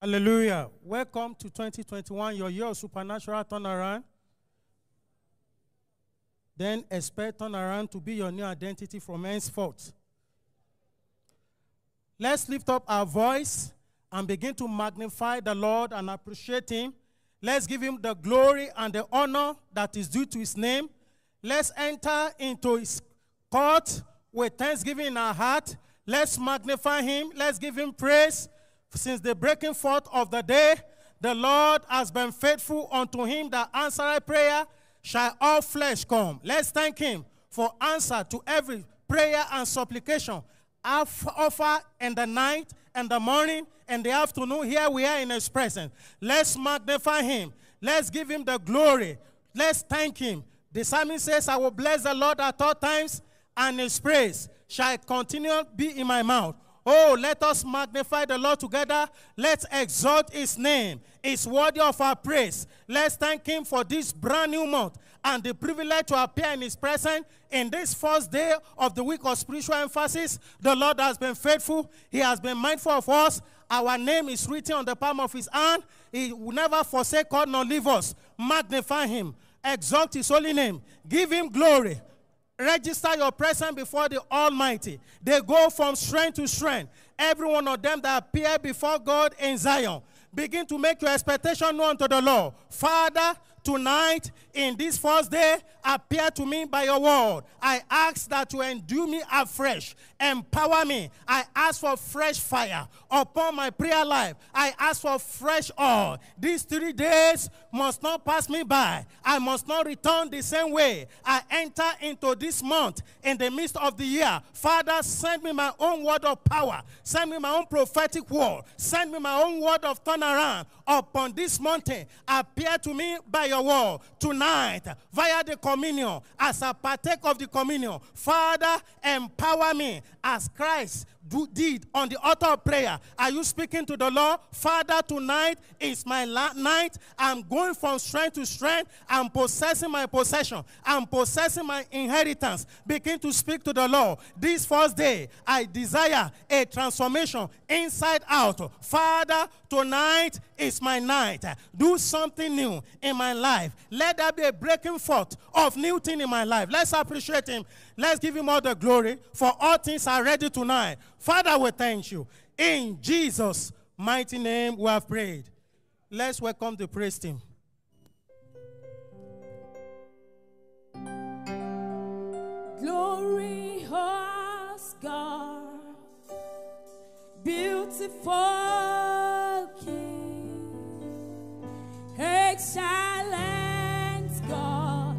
Hallelujah. Welcome to 2021, your year of supernatural turnaround. Then expect turnaround to be your new identity from henceforth. Let's lift up our voice and begin to magnify the Lord and appreciate Him. Let's give Him the glory and the honor that is due to His name. Let's enter into His court with thanksgiving in our heart. Let's magnify Him. Let's give Him praise. Since the breaking forth of the day, the Lord has been faithful unto him that answered prayer, shall all flesh come. Let's thank him for answer to every prayer and supplication I offer in the night and the morning and the afternoon. Here we are in his presence. Let's magnify him. Let's give him the glory. Let's thank him. The psalmist says, I will bless the Lord at all times, and his praise shall continue be in my mouth. Oh, let us magnify the Lord together. Let's exalt his name. It's worthy of our praise. Let's thank him for this brand new month and the privilege to appear in his presence in this first day of the week of spiritual emphasis. The Lord has been faithful. He has been mindful of us. Our name is written on the palm of his hand. He will never forsake us nor leave us. Magnify him. Exalt his holy name. Give him glory register your presence before the Almighty. They go from strength to strength. Every one of them that appear before God in Zion. Begin to make your expectation known to the Lord. Father, tonight, in this first day, appear to me by your word. I ask that you endue me afresh, empower me. I ask for fresh fire upon my prayer life. I ask for fresh oil. These three days must not pass me by. I must not return the same way. I enter into this month in the midst of the year. Father, send me my own word of power. Send me my own prophetic word. Send me my own word of turnaround upon this mountain. Appear to me by your word tonight via the communion as I partake of the communion. Father, empower me as Christ do, did on the altar of prayer. Are you speaking to the Lord? Father, tonight is my la- night. I'm going from strength to strength. I'm possessing my possession. I'm possessing my inheritance. Begin to speak to the Lord. This first day, I desire a transformation inside out. Father, tonight is my night. Do something new in my life. Let there be a breaking forth of new thing in my life. Let's appreciate him. Let's give him all the glory for all things are ready tonight. Father, we thank you. In Jesus' mighty name, we have prayed. Let's welcome the praise team. Glorious God, beautiful King, excellent God,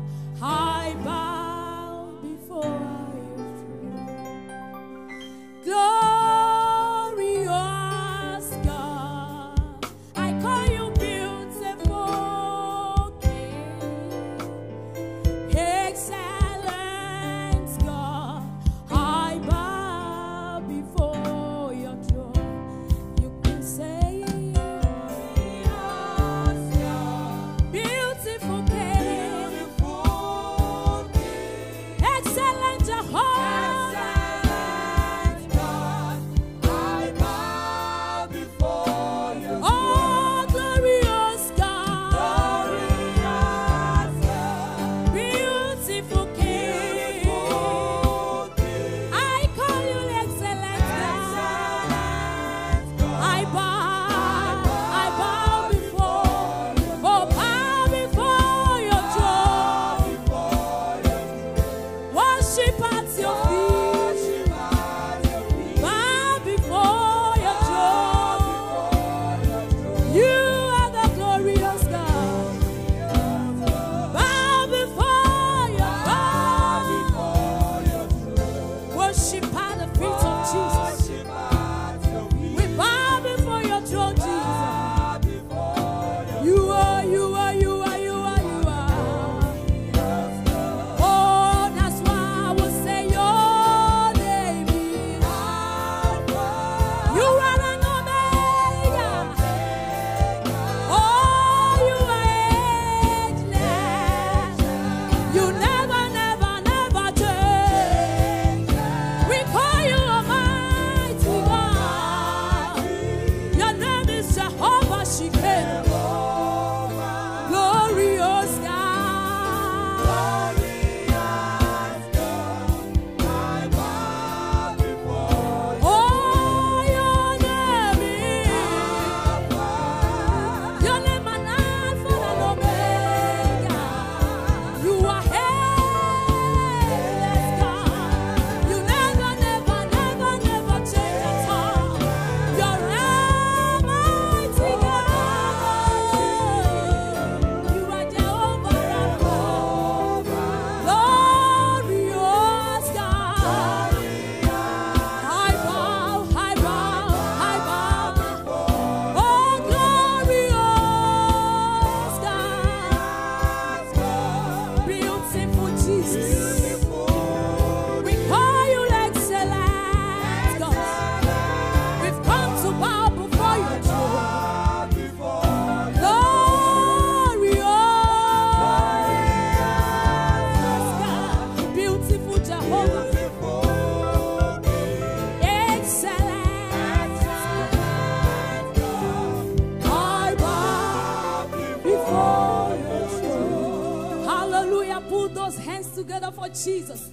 Jesus.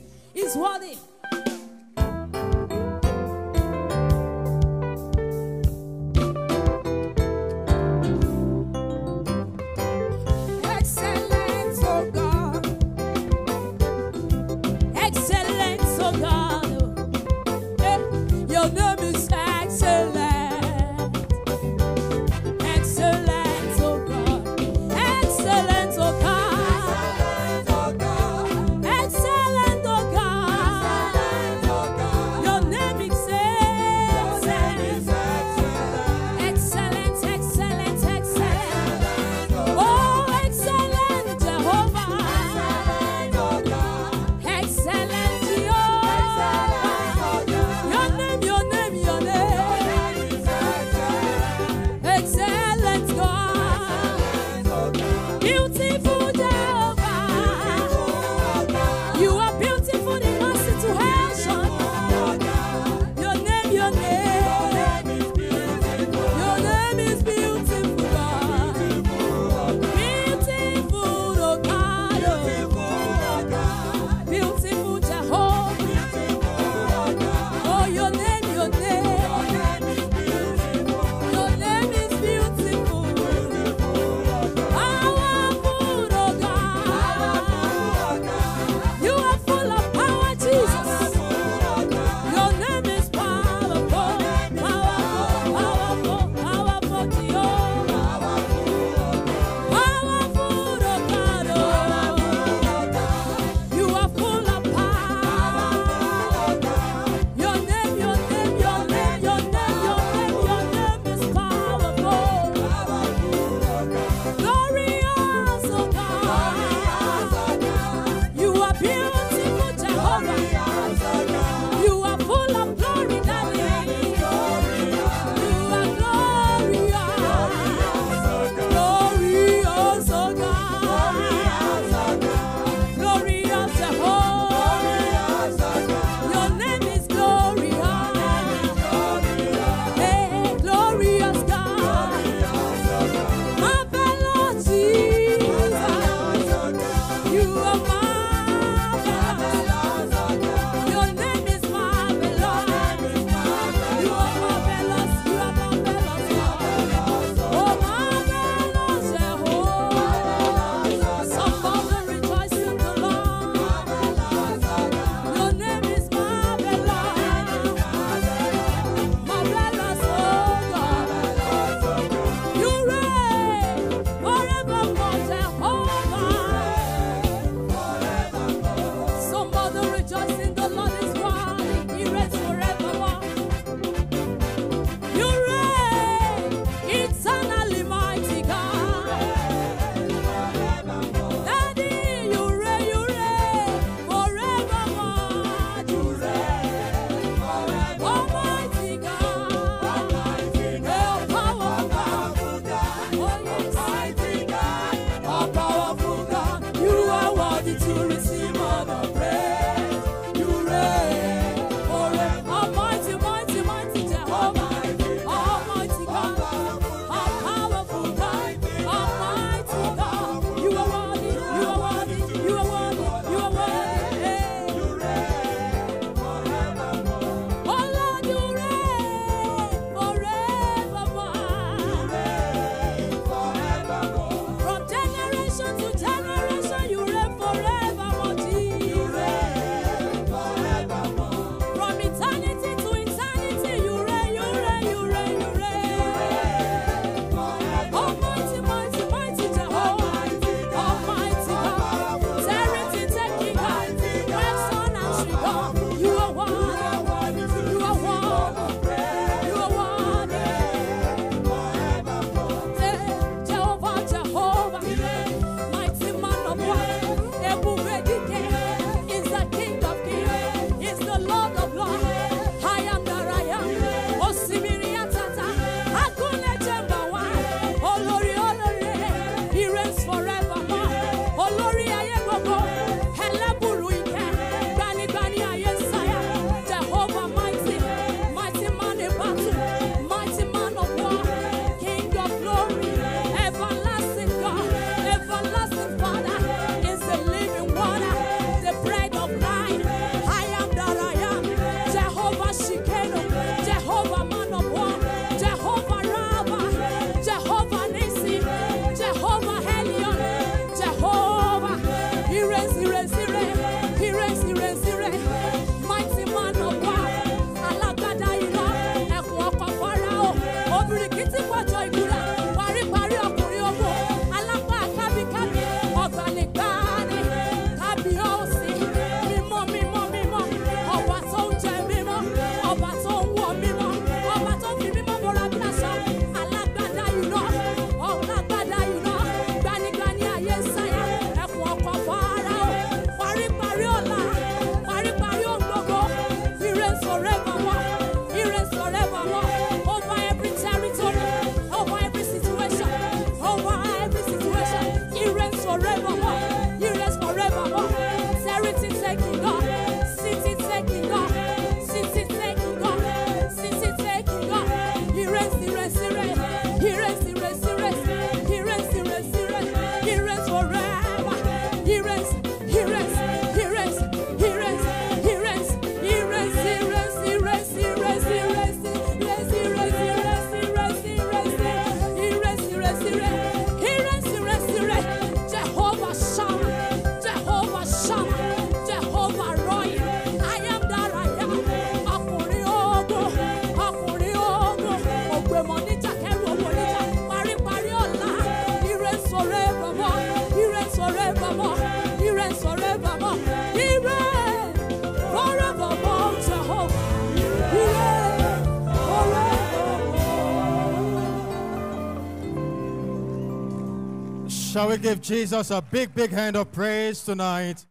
Shall we give Jesus a big, big hand of praise tonight?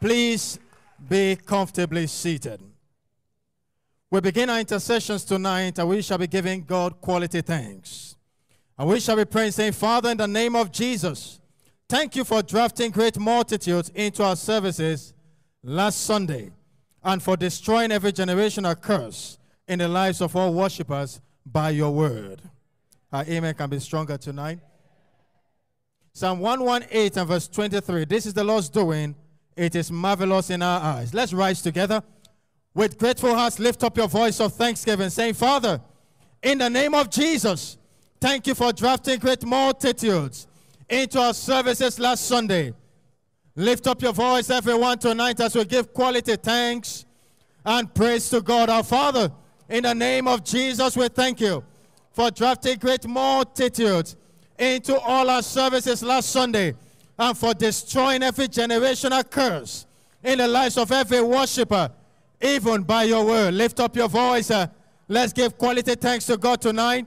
Please be comfortably seated. We begin our intercessions tonight, and we shall be giving God quality thanks. And we shall be praying, saying, Father, in the name of Jesus, thank you for drafting great multitudes into our services last Sunday and for destroying every generational curse in the lives of all worshippers by your word. Our amen can be stronger tonight. Psalm 118 and verse 23. This is the Lord's doing. It is marvelous in our eyes. Let's rise together. With grateful hearts, lift up your voice of thanksgiving, saying, Father, in the name of Jesus, thank you for drafting great multitudes into our services last Sunday. Lift up your voice, everyone, tonight as we give quality thanks and praise to God our Father. In the name of Jesus, we thank you for drafting great multitudes into all our services last Sunday and for destroying every generational curse in the lives of every worshiper, even by your word. Lift up your voice. Uh, let's give quality thanks to God tonight.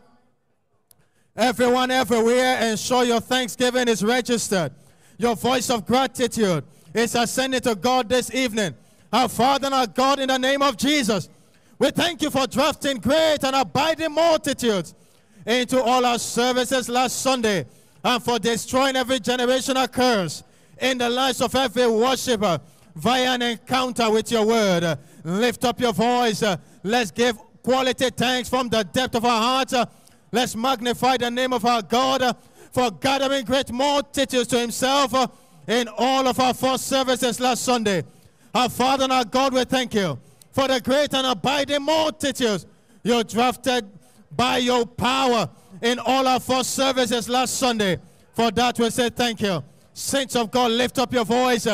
Everyone, everywhere, ensure your thanksgiving is registered. Your voice of gratitude is ascending to God this evening. Our Father and our God, in the name of Jesus, we thank you for drafting great and abiding multitudes into all our services last Sunday and for destroying every generational curse in the lives of every worshiper via an encounter with your word. Lift up your voice. Let's give quality thanks from the depth of our hearts. Let's magnify the name of our God for gathering great multitudes to himself in all of our first services last Sunday. Our Father and our God, we thank you for the great and abiding multitudes you drafted by your power in all our first services last Sunday. For that, we say thank you. Saints of God, lift up your voice.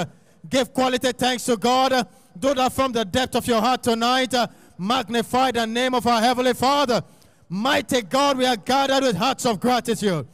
Give quality thanks to God. Do that from the depth of your heart tonight. Magnify the name of our Heavenly Father. Mighty God, we are gathered with hearts of gratitude.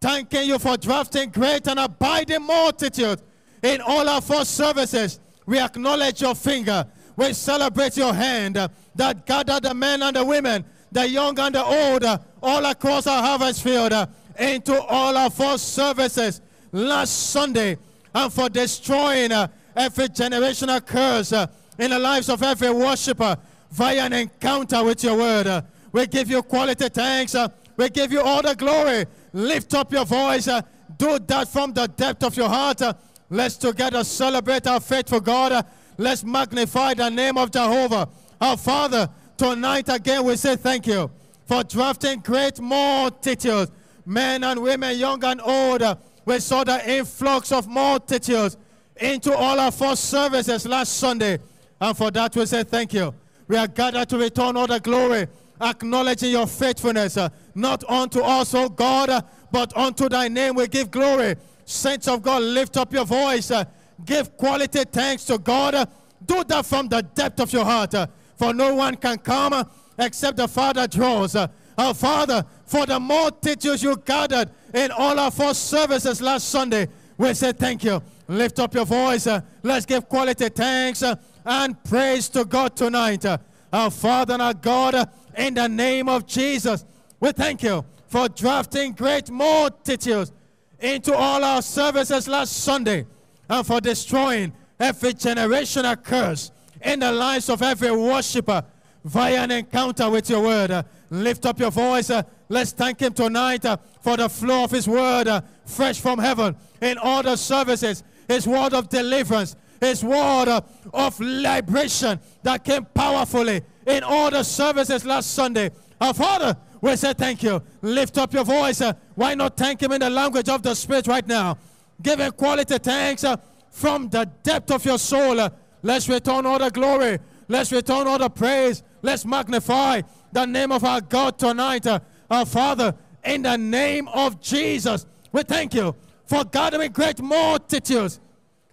Thanking you for drafting great and abiding multitude in all our first services. We acknowledge your finger. We celebrate your hand that gathered the men and the women the young and the old, uh, all across our harvest field, uh, into all our first services last Sunday, and for destroying uh, every generational curse in the lives of every worshiper via an encounter with your word. We give you quality thanks. We give you all the glory. Lift up your voice. Do that from the depth of your heart. Let's together celebrate our faithful God. Let's magnify the name of Jehovah. Our Father, tonight again we say thank you for drafting great multitudes, men and women, young and old. We saw the influx of multitudes into all our first services last Sunday. And for that we say thank you. We are gathered to return all the glory, acknowledging your faithfulness, uh, not unto us, O God, uh, but unto thy name we give glory. Saints of God, lift up your voice. Uh, give quality thanks to God. do that from the depth of your heart for no one can come uh, except the Father draws. Uh, our Father, for the multitudes you gathered in all our four services last Sunday, we say thank you. Lift up your voice. Uh, let's give quality thanks and praise to God tonight. Our Father and our God, in the name of Jesus, we thank you for drafting great multitudes into all our services last Sunday and for destroying every generational curse in the lives of every worshiper via an encounter with your word. Uh, lift up your voice. Uh, let's thank him tonight uh, for the flow of his word, fresh from heaven, in all the services. His word of deliverance, his word of liberation that came powerfully in all the services last Sunday. Our Father, we say thank you. Lift up your voice. Why not thank him in the language of the Spirit right now? Give him quality thanks from the depth of your soul. Let's return all the glory. Let's return all the praise. Let's magnify the name of our God tonight. Uh, our Father, in the name of Jesus, we thank you for gathering great multitudes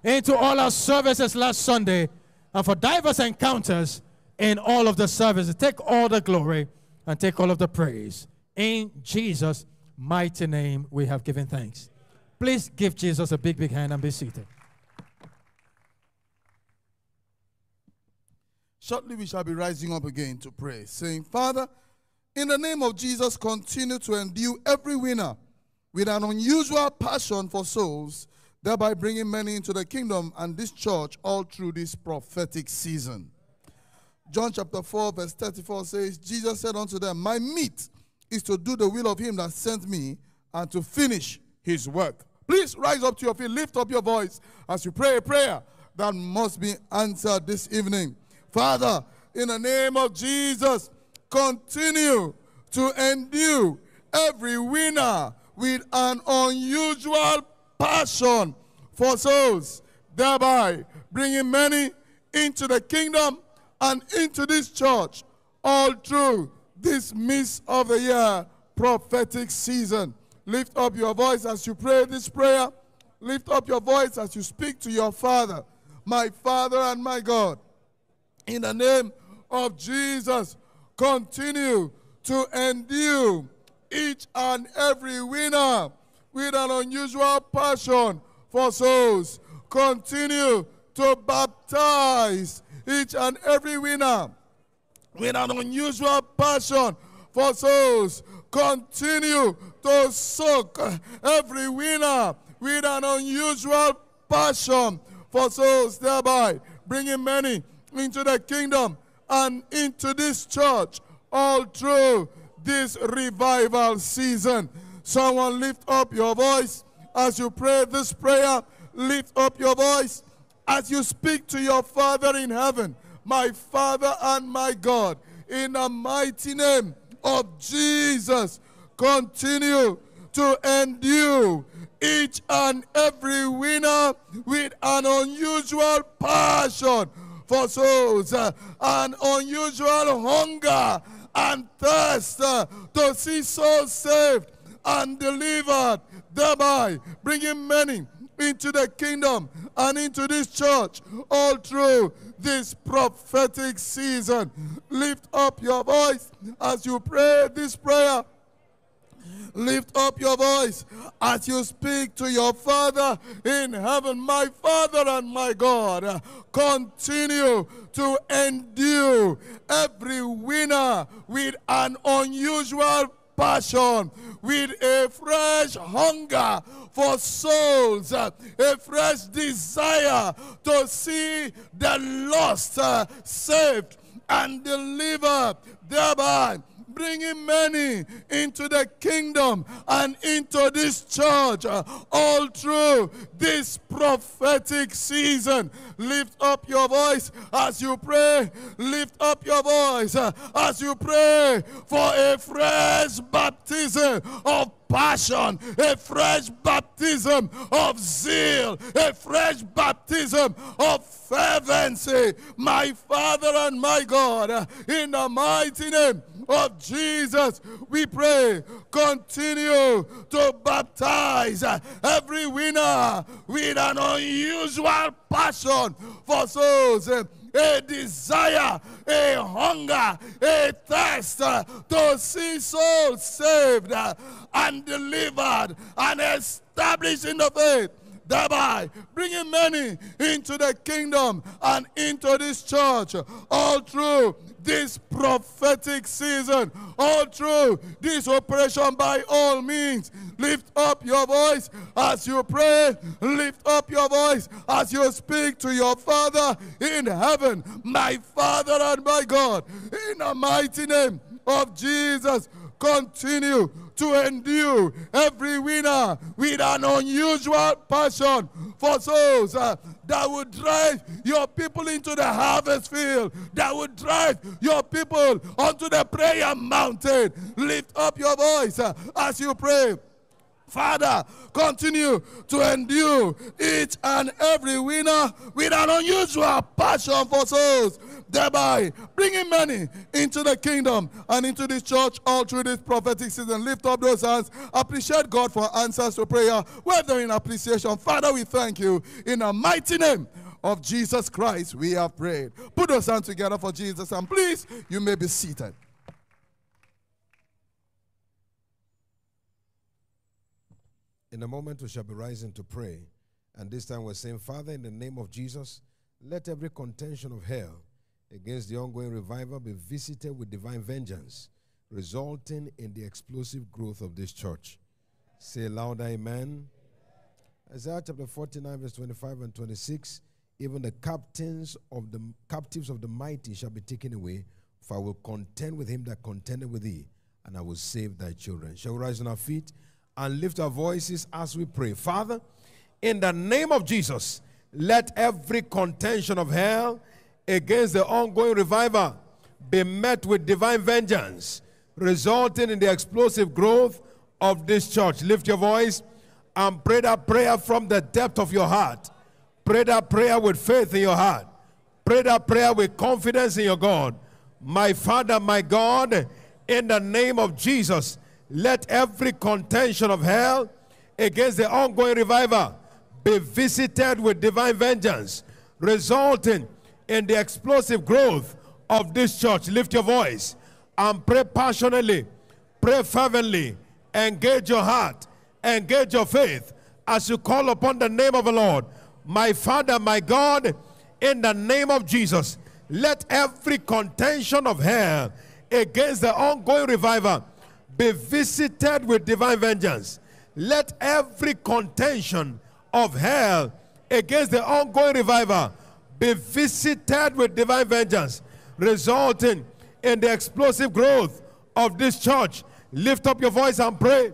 into all our services last Sunday and for diverse encounters in all of the services. Take all the glory and take all of the praise. In Jesus' mighty name, we have given thanks. Please give Jesus a big, big hand and be seated. Shortly, we shall be rising up again to pray, saying, Father, in the name of Jesus, continue to endue every winner with an unusual passion for souls, thereby bringing many into the kingdom and this church all through this prophetic season. John chapter 4, verse 34 says, Jesus said unto them, My meat is to do the will of him that sent me and to finish his work. Please rise up to your feet, lift up your voice as you pray a prayer that must be answered this evening. Father, in the name of Jesus, continue to endue every winner with an unusual passion for souls, thereby bringing many into the kingdom and into this church all through this midst of the year prophetic season. Lift up your voice as you pray this prayer. Lift up your voice as you speak to your Father, my Father and my God. In the name of Jesus, continue to endue each and every winner with an unusual passion for souls. Continue to baptize each and every winner with an unusual passion for souls. Continue to soak every winner with an unusual passion for souls, thereby bringing many into the kingdom and into this church all through this revival season. Someone lift up your voice as you pray this prayer. Lift up your voice as you speak to your Father in heaven, my Father and my God, in the mighty name of Jesus. Continue to endue each and every winner with an unusual passion for souls, uh, an unusual hunger and thirst uh, to see souls saved and delivered, thereby bringing many into the kingdom and into this church all through this prophetic season. Lift up your voice as you pray this prayer. Lift up your voice as you speak to your Father in heaven. My Father and my God, continue to endure every winner with an unusual passion, with a fresh hunger for souls, a fresh desire to see the lost uh, saved and delivered, thereby bringing many into the kingdom and into this church all through this prophetic season. Lift up your voice as you pray. Lift up your voice as you pray for a fresh baptism of passion, a fresh baptism of zeal, a fresh baptism of fervency. My Father and my God, in the mighty name of Jesus, we pray, continue to baptize every winner with an unusual passion for souls a desire, a hunger, a thirst to see souls saved and delivered and established in the faith thereby bringing many into the kingdom and into this church all through this prophetic season, all through this operation by all means. Lift up your voice as you pray. Lift up your voice as you speak to your Father in heaven, my Father and my God, in the mighty name of Jesus. Continue to endure every winner with an unusual passion for souls uh, that would drive your people into the harvest field, that would drive your people onto the prayer mountain. Lift up your voice uh, as you pray. Father, continue to endure each and every winner with an unusual passion for souls, thereby bringing many into the kingdom and into this church all through this prophetic season. Lift up those hands. Appreciate God for answers to prayer. Whether in appreciation, Father, we thank you in the mighty name of Jesus Christ. We have prayed. Put those hands together for Jesus, and please, you may be seated. In a moment, we shall be rising to pray. And this time we're saying, Father, in the name of Jesus, let every contention of hell against the ongoing revival be visited with divine vengeance, resulting in the explosive growth of this church. Say louder, amen. Isaiah chapter 49, verse 25 and 26. Even the captains of the captives of the mighty shall be taken away, for I will contend with him that contended with thee, and I will save thy children. Shall we rise on our feet and lift our voices as we pray? Father, in the name of Jesus, let every contention of hell against the ongoing revival be met with divine vengeance, resulting in the explosive growth of this church. Lift your voice and pray that prayer from the depth of your heart. Pray that prayer with faith in your heart. Pray that prayer with confidence in your God. My Father, my God, in the name of Jesus, let every contention of hell against the ongoing revival be visited with divine vengeance, resulting in the explosive growth of this church. Lift your voice and pray passionately, pray fervently, engage your heart, engage your faith as you call upon the name of the Lord. My Father, my God, in the name of Jesus, let every contention of hell against the ongoing revival be visited with divine vengeance. Let every contention of hell against the ongoing revival be visited with divine vengeance, resulting in the explosive growth of this church. Lift up your voice and pray.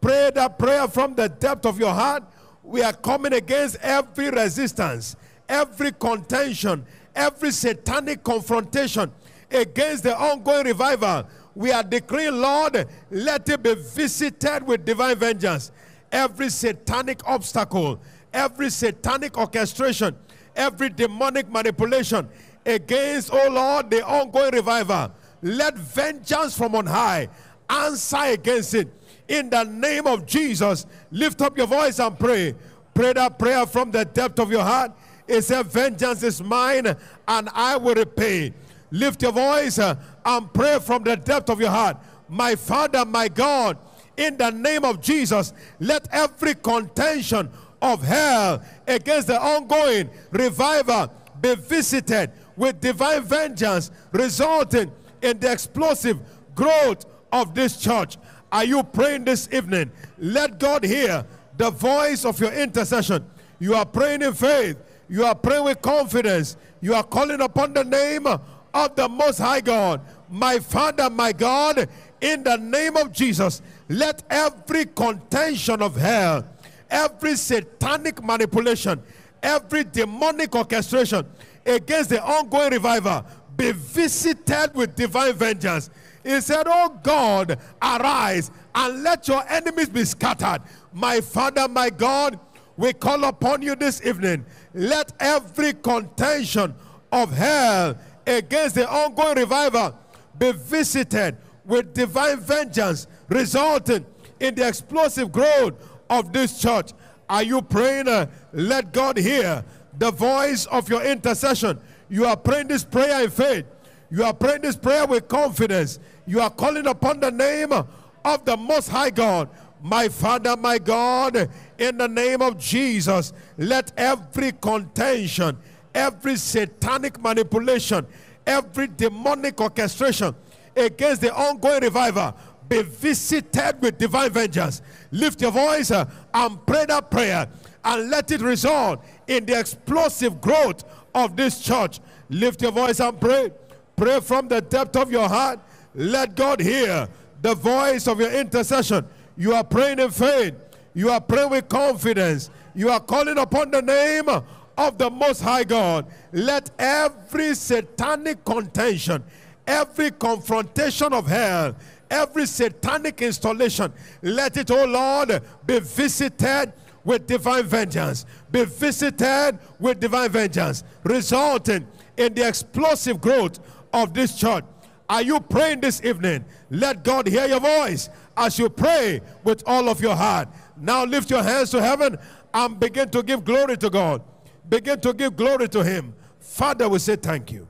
Pray that prayer from the depth of your heart. We are coming against every resistance, every contention, every satanic confrontation against the ongoing revival. We are declaring, Lord, let it be visited with divine vengeance. Every satanic obstacle, every satanic orchestration, every demonic manipulation against, oh Lord, the ongoing revival. Let vengeance from on high answer against it. In the name of Jesus, lift up your voice and pray. Pray that prayer from the depth of your heart. It said, Vengeance is mine and I will repay. Lift your voice uh, and pray from the depth of your heart. My Father, my God, in the name of Jesus, let every contention of hell against the ongoing revival be visited with divine vengeance, resulting in the explosive growth of this church. Are you praying this evening? Let God hear the voice of your intercession. You are praying in faith. You are praying with confidence. You are calling upon the name of the Most High God. My Father, my God, in the name of Jesus, let every contention of hell, every satanic manipulation, every demonic orchestration against the ongoing revival be visited with divine vengeance. He said, Oh God, arise and let your enemies be scattered. My Father, my God, we call upon you this evening. Let every contention of hell against the ongoing revival be visited with divine vengeance, resulting in the explosive growth of this church. Are you praying? Uh, let God hear the voice of your intercession. You are praying this prayer in faith. You are praying this prayer with confidence. You are calling upon the name of the Most High God. My Father, my God, in the name of Jesus, let every contention, every satanic manipulation, every demonic orchestration against the ongoing revival be visited with divine vengeance. Lift your voice uh, and pray that prayer and let it result in the explosive growth of this church. Lift your voice and pray. Pray from the depth of your heart. Let God hear the voice of your intercession. You are praying in faith. You are praying with confidence. You are calling upon the name of the Most High God. Let every satanic contention, every confrontation of hell, every satanic installation, let it, oh Lord, be visited with divine vengeance. Be visited with divine vengeance, resulting in the explosive growth of this church. Are you praying this evening? Let God hear your voice as you pray with all of your heart. Now lift your hands to heaven and begin to give glory to God. Begin to give glory to Him. Father, we say thank you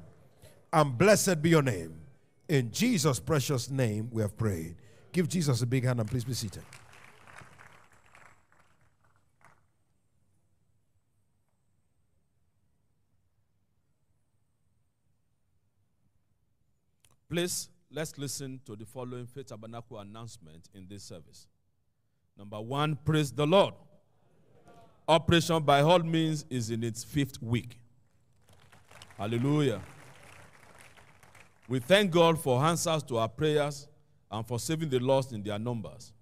and blessed be your name. In Jesus' precious name, we have prayed. Give Jesus a big hand and please be seated. Please, let's listen to the following Faith Tabernacle announcement in this service. Number one, praise the Lord. Operation by all means is in its fifth week. Hallelujah. We thank God for answers to our prayers and for saving the lost in their numbers.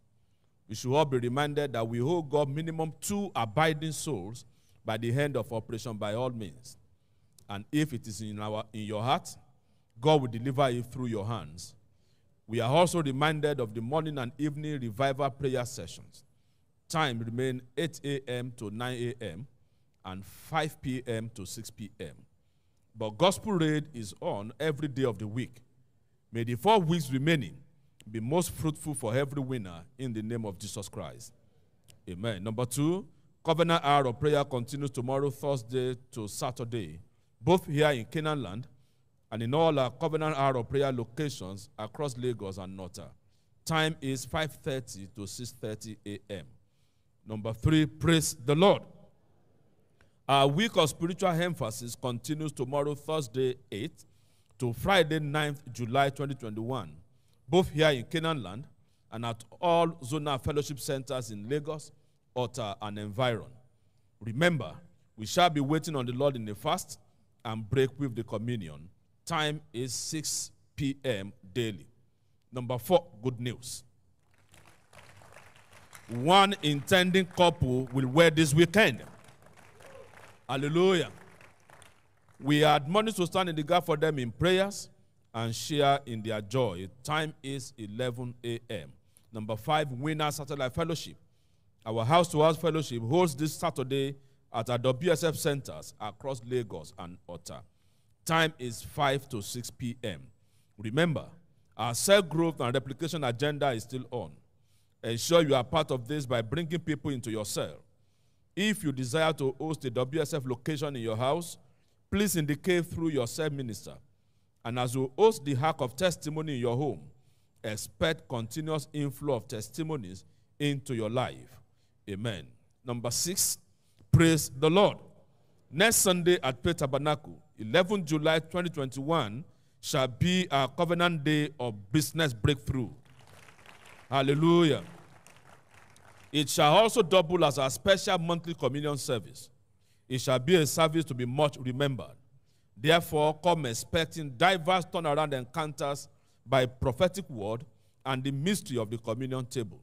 We should all be reminded that we hold God minimum two abiding souls by the hand of operation by all means. And if it is in, our, in your heart, God will deliver it through your hands. We are also reminded of the morning and evening revival prayer sessions. Time remain 8 a.m. to 9 a.m. and 5 p.m. to 6 p.m. But gospel raid is on every day of the week. May the four weeks remaining be most fruitful for every winner in the name of Jesus Christ. Amen. Number two, covenant hour of prayer continues tomorrow, Thursday to Saturday, both here in Canaan land and in all our covenant hour of prayer locations across Lagos and Otta. Time is 5:30 to 6:30 a.m. Number three, praise the Lord. Our week of spiritual emphasis continues tomorrow, Thursday 8th to Friday 9th July 2021, both here in Canaan land and at all zonal fellowship centers in Lagos, Otta, and environ. Remember, we shall be waiting on the Lord in the fast and break with the communion. Time is 6 p.m. daily. Number four, good news. One intending couple will wed this weekend. Hallelujah. We are admonished to stand in the gap for them in prayers and share in their joy. Time is 11 a.m. Number five, Winner Satellite Fellowship. Our house to house fellowship holds this Saturday at our WSF centers across Lagos and Otta. Time is 5 to 6 p.m. Remember, our self growth and replication agenda is still on. Ensure you are part of this by bringing people into your cell. If you desire to host a WSF location in your house, please indicate through your cell minister. And as you host the ark of testimony in your home, expect continuous inflow of testimonies into your life. Amen. Number six, praise the Lord. Next Sunday at Faith Tabernacle, 11 July 2021, shall be our covenant day of business breakthrough. Hallelujah. It shall also double as our special monthly communion service. It shall be a service to be much remembered. Therefore, come expecting diverse turnaround encounters by prophetic word and the mystery of the communion table.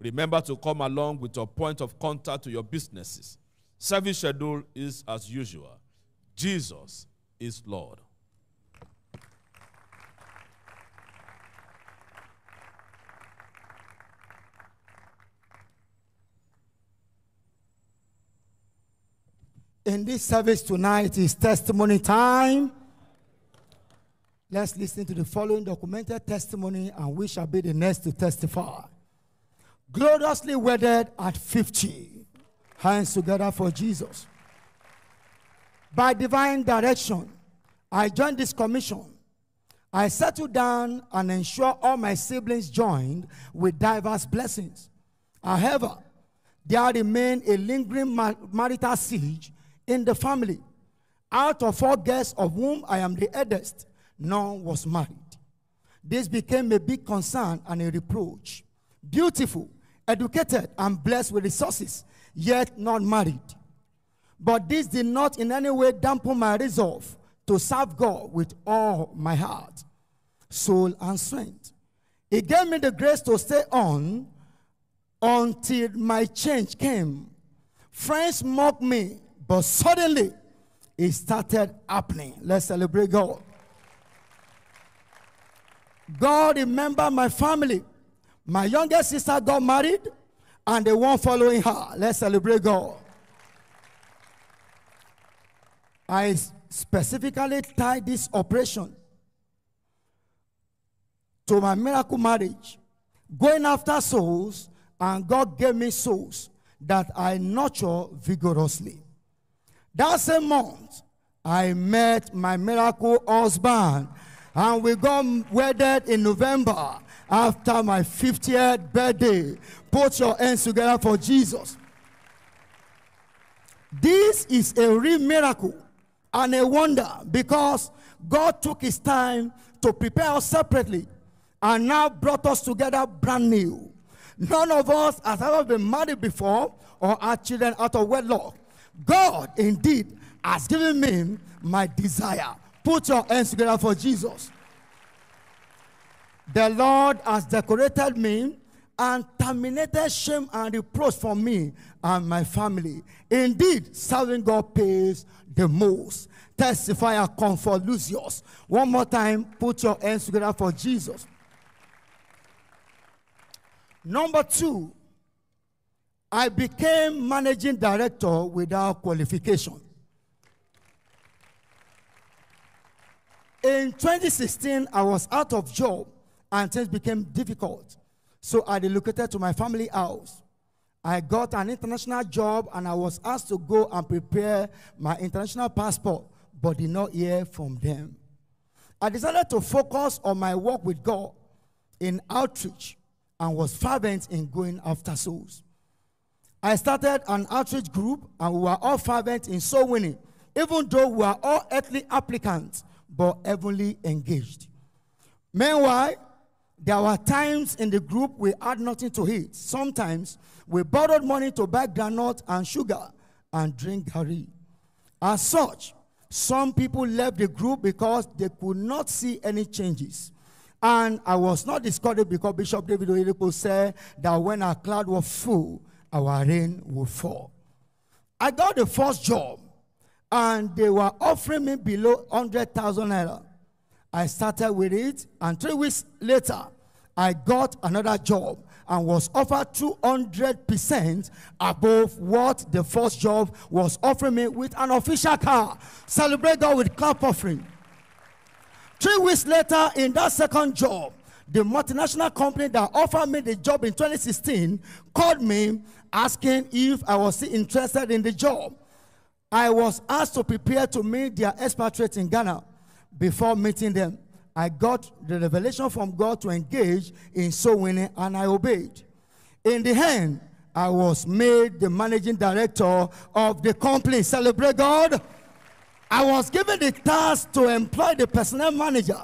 Remember to come along with your point of contact to your businesses. Service schedule is as usual. Jesus is Lord. In this service tonight is testimony time. Let's listen to the following documented testimony, and we shall be the next to testify. Gloriously wedded at 50. Hands together for Jesus. By divine direction, I joined this commission. I settled down and ensured all my siblings joined with diverse blessings. However, there remained a lingering ma- marital siege in the family. Out of four girls of whom I am the eldest, none was married. This became a big concern and a reproach. Beautiful, educated, and blessed with resources, yet not married. But this did not in any way dampen my resolve to serve God with all my heart, soul, and strength. It gave me the grace to stay on until my change came. Friends mocked me, but suddenly it started happening. Let's celebrate God. God remembered my family. My youngest sister got married, and the one following her. Let's celebrate God. I specifically tied this operation to my miracle marriage, going after souls, and God gave me souls that I nurture vigorously. That same month, I met my miracle husband, and we got wedded in November after my 50th birthday. Put your hands together for Jesus. This is a real miracle and a wonder because God took his time to prepare us separately and now brought us together brand new. None of us has ever been married before or had children out of wedlock. God indeed has given me my desire. Put your hands together for Jesus. The Lord has decorated me and terminated shame and reproach for me and my family. Indeed, serving God pays the most. Testify and comfort Lucius. One more time, put your hands together for Jesus. Number two, I became managing director without qualification. In 2016, I was out of job and things became difficult. So I relocated to my family house. I got an international job and I was asked to go and prepare my international passport, but did not hear from them. I decided to focus on my work with God in outreach and was fervent in going after souls. I started an outreach group and we were all fervent in soul winning, even though we were all earthly applicants but heavenly engaged. Meanwhile, there were times in the group we had nothing to eat. Sometimes we borrowed money to buy granite and sugar and drink gari. As such, some people left the group because they could not see any changes. And I was not discouraged because Bishop David Oyedepo said that when our cloud was full, our rain will fall. I got the first job, and they were offering me below 100,000 naira. I started with it, and three weeks later, I got another job and was offered 200% above what the first job was offering me with an official car. Celebrate God with clap offering. Three weeks later, in that second job, the multinational company that offered me the job in 2016 called me asking if I was interested in the job. I was asked to prepare to meet their expatriates in Ghana before meeting them. I got the revelation from God to engage in soul winning and I obeyed. In the end, I was made the managing director of the company. Celebrate God. I was given the task to employ the personnel manager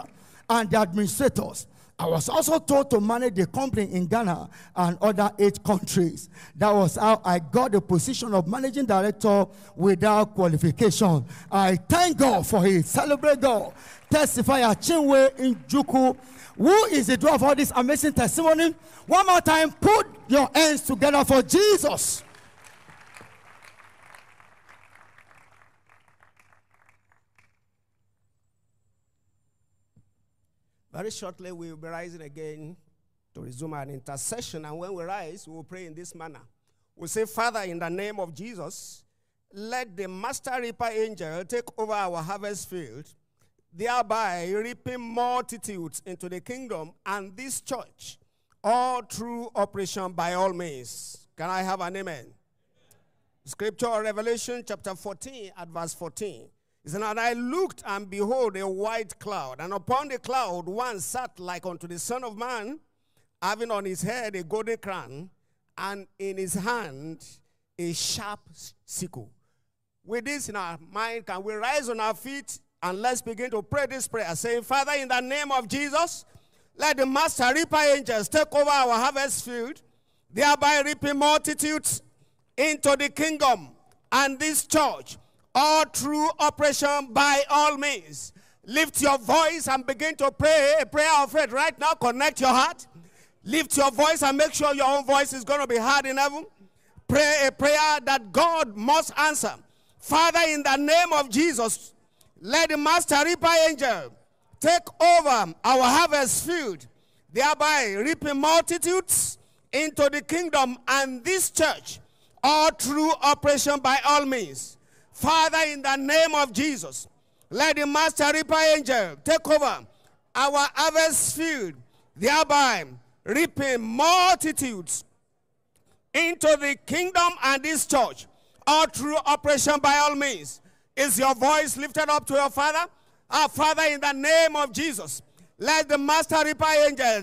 and the administrators. I was also told to manage the company in Ghana and other eight countries. That was how I got the position of managing director without qualification. I thank God for it. Celebrate God. Testify at Chinwe in Juku. Who is the draw of all this amazing testimony? One more time, put your hands together for Jesus. Very shortly, we will be rising again to resume an intercession. And when we rise, we will pray in this manner. We say, Father, in the name of Jesus, let the master reaper angel take over our harvest field, thereby reaping multitudes into the kingdom and this church, all through operation by all means. Can I have an amen? Scripture, Revelation chapter 14 at verse 14. He said, And I looked, and behold, a white cloud, and upon the cloud one sat like unto the Son of Man, having on his head a golden crown, and in his hand a sharp sickle. With this in our mind, can we rise on our feet and let's begin to pray this prayer, saying, Father, in the name of Jesus, let the master reaper angels take over our harvest field, thereby reaping multitudes into the kingdom and this church all through operation by all means. Lift your voice and begin to pray a prayer of faith right now. Connect your heart. Lift your voice and make sure your own voice is going to be heard in heaven. Pray a prayer that God must answer. Father, in the name of Jesus, let the Master Reaper Angel take over our harvest field, thereby reaping multitudes into the kingdom and this church, all through operation by all means. Father, in the name of Jesus, let the Master Reaper Angel take over our harvest field, thereby reaping multitudes into the kingdom and this church, all through operation by all means. Is your voice lifted up to your Father? Our Father, in the name of Jesus, let the Master Reaper Angel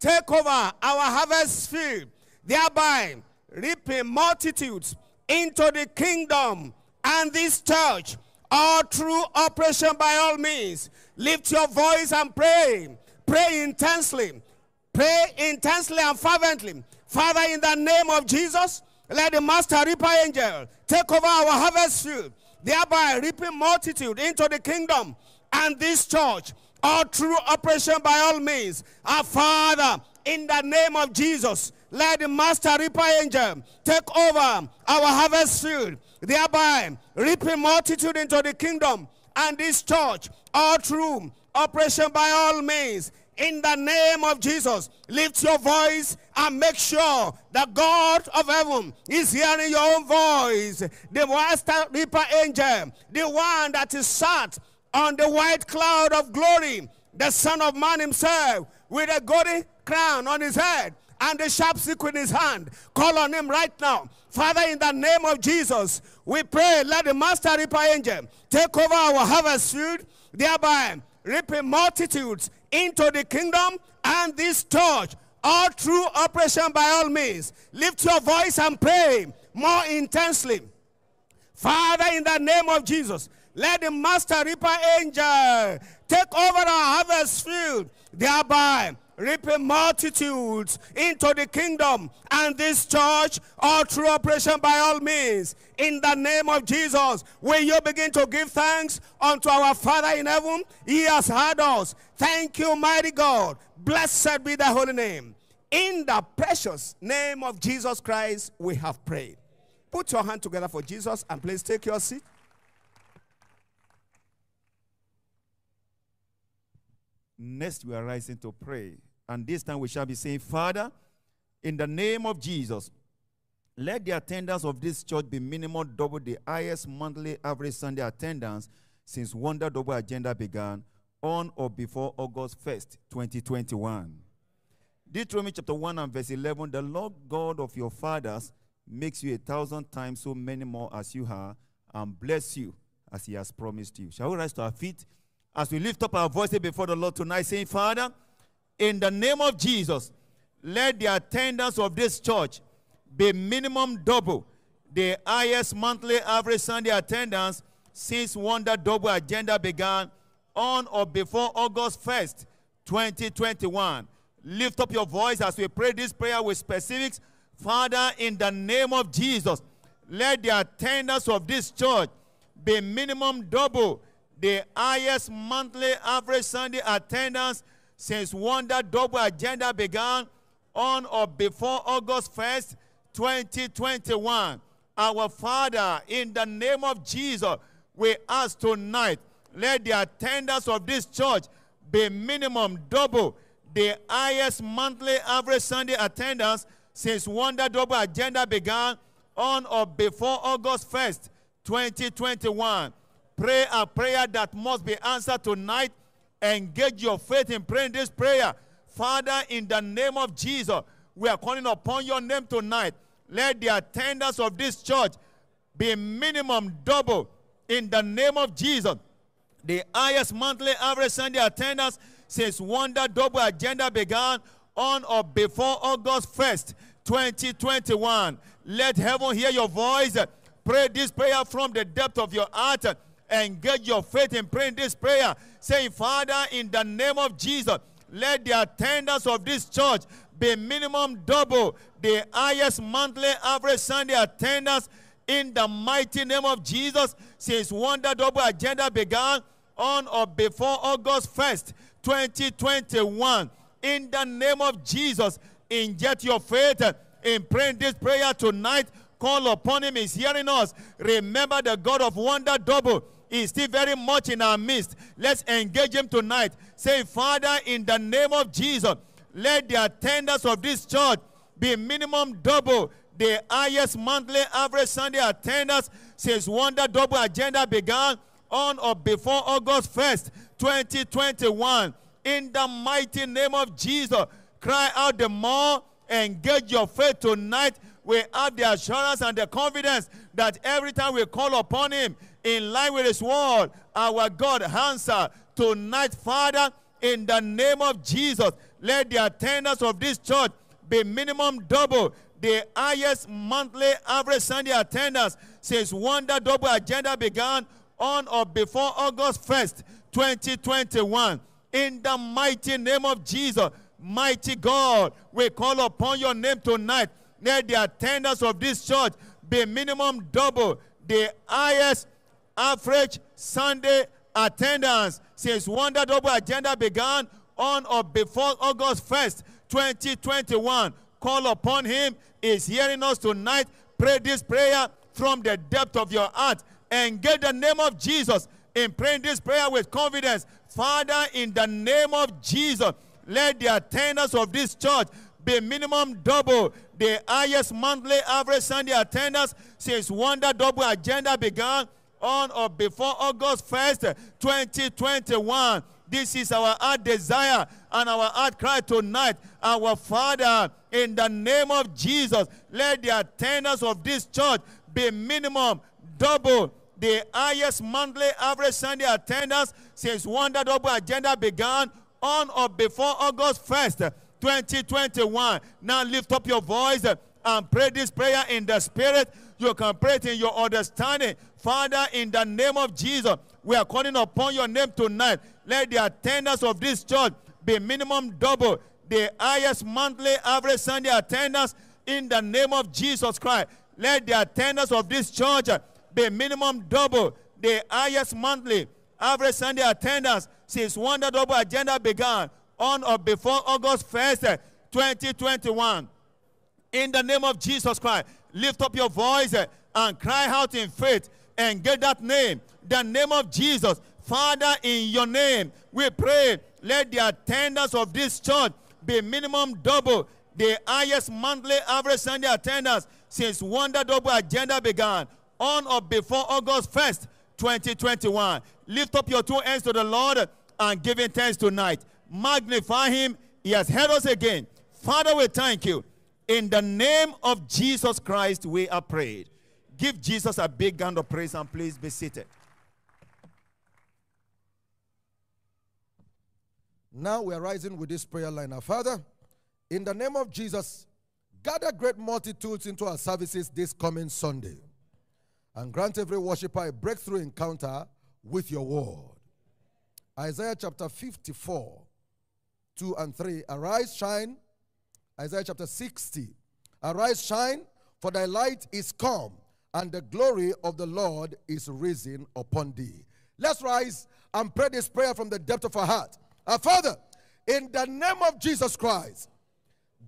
take over our harvest field, thereby reaping multitudes into the kingdom and this church, all through operation by all means. Lift your voice and pray. Pray intensely. Pray intensely and fervently. Father, in the name of Jesus, let the Master Reaper angel take over our harvest field, thereby reaping multitude into the kingdom and this church, all through operation by all means. Our Father, in the name of Jesus, let the Master Reaper angel take over our harvest field, thereby reaping multitude into the kingdom and this church, all through oppression by all means. In the name of Jesus, lift your voice and make sure that God of heaven is hearing your own voice. The Master Reaper angel, the one that is sat on the white cloud of glory, the Son of Man himself, with a golden crown on his head and the sharp stick in his hand. Call on him right now. Father, in the name of Jesus, we pray, let the Master Reaper angel take over our harvest field, thereby reaping multitudes into the kingdom and this church, all through operation by all means. Lift your voice and pray more intensely. Father, in the name of Jesus, let the Master Reaper angel take over our harvest field, thereby reaping multitudes into the kingdom and this church all through operation by all means. In the name of Jesus, will you begin to give thanks unto our Father in heaven? He has heard us. Thank you, mighty God. Blessed be the holy name. In the precious name of Jesus Christ, we have prayed. Put your hand together for Jesus and please take your seat. Next, we are rising to pray. And this time we shall be saying, Father, in the name of Jesus, let the attendance of this church be minimum double the highest monthly average Sunday attendance since Wonder Double Agenda began on or before August 1st, 2021. Deuteronomy chapter 1 and verse 11 The Lord God of your fathers makes you a thousand times so many more as you are and bless you as he has promised you. Shall we rise to our feet as we lift up our voices before the Lord tonight, saying, Father, in the name of Jesus, let the attendance of this church be minimum double the highest monthly average Sunday attendance since Wonder Double Agenda began on or before August 1st, 2021. Lift up your voice as we pray this prayer with specifics. Father, in the name of Jesus, let the attendance of this church be minimum double the highest monthly average Sunday attendance since Wonder Double Agenda began on or before August 1st, 2021. Our Father, in the name of Jesus, we ask tonight, let the attendance of this church be minimum double the highest monthly average Sunday attendance since Wonder Double Agenda began on or before August 1st, 2021. Pray a prayer that must be answered tonight. Engage your faith in praying this prayer. Father, in the name of Jesus, we are calling upon your name tonight. Let the attendance of this church be minimum double in the name of Jesus. The highest monthly average Sunday attendance since Wonder Double Agenda began on or before August 1st, 2021. Let heaven hear your voice. Pray this prayer from the depth of your heart. Engage your faith in praying this prayer. Saying, Father, in the name of Jesus, let the attendance of this church be minimum double the highest monthly average Sunday attendance in the mighty name of Jesus since Wonder Double Agenda began on or before August 1st, 2021. In the name of Jesus, inject your faith in praying this prayer tonight. Call upon Him, He's hearing us. Remember the God of Wonder Double is still very much in our midst. Let's engage Him tonight. Say, Father, in the name of Jesus, let the attendance of this church be minimum double the highest monthly average Sunday attendance since Wonder Double Agenda began on or before August 1st, 2021. In the mighty name of Jesus, cry out the more, engage your faith tonight. We have the assurance and the confidence that every time we call upon Him in line with His word, our God answer tonight, Father, in the name of Jesus. Let the attendance of this church be minimum double the highest monthly average Sunday attendance since Wonder Double Agenda began on or before August 1st, 2021. In the mighty name of Jesus, Mighty God, we call upon your name tonight. Let the attendance of this church be minimum double the highest average Sunday attendance since Wonder Double Agenda began on or before August 1st, 2021. Call upon him. Is hearing us tonight. Pray this prayer from the depth of your heart and get the name of Jesus in praying this prayer with confidence. Father, in the name of Jesus, let the attendance of this church be minimum double the highest monthly average Sunday attendance since Wonder Double Agenda began on or before August 1st, 2021. This is our heart desire and our heart cry tonight. Our Father, in the name of Jesus, let the attendance of this church be minimum double the highest monthly average Sunday attendance since Wonder Double Agenda began on or before August 1st, 2021. Now lift up your voice and pray this prayer in the spirit. You can pray it in your understanding. Father, in the name of Jesus, we are calling upon your name tonight. Let the attendance of this church be minimum double the highest monthly average Sunday attendance in the name of Jesus Christ. Let the attendance of this church be minimum double the highest monthly average Sunday attendance since Wonder Double Agenda began on or before August 1st, 2021. In the name of Jesus Christ, lift up your voice and cry out in faith and get that name, the name of Jesus. Father, in your name, we pray, let the attendance of this church be minimum double the highest monthly average Sunday attendance since Wonder Double Agenda began on or before August 1st, 2021. Lift up your two hands to the Lord and give him thanks tonight. Magnify him. He has heard us again. Father, we thank you. In the name of Jesus Christ, we are prayed. Give Jesus a big hand of praise and please be seated. Now we are rising with this prayer line. Our Father, in the name of Jesus, gather great multitudes into our services this coming Sunday and grant every worshiper a breakthrough encounter with your word. Isaiah chapter 54, 2 and 3. Arise, shine. Isaiah chapter 60. Arise, shine, for thy light is come, and the glory of the Lord is risen upon thee. Let's rise and pray this prayer from the depth of our heart. Our Father, in the name of Jesus Christ,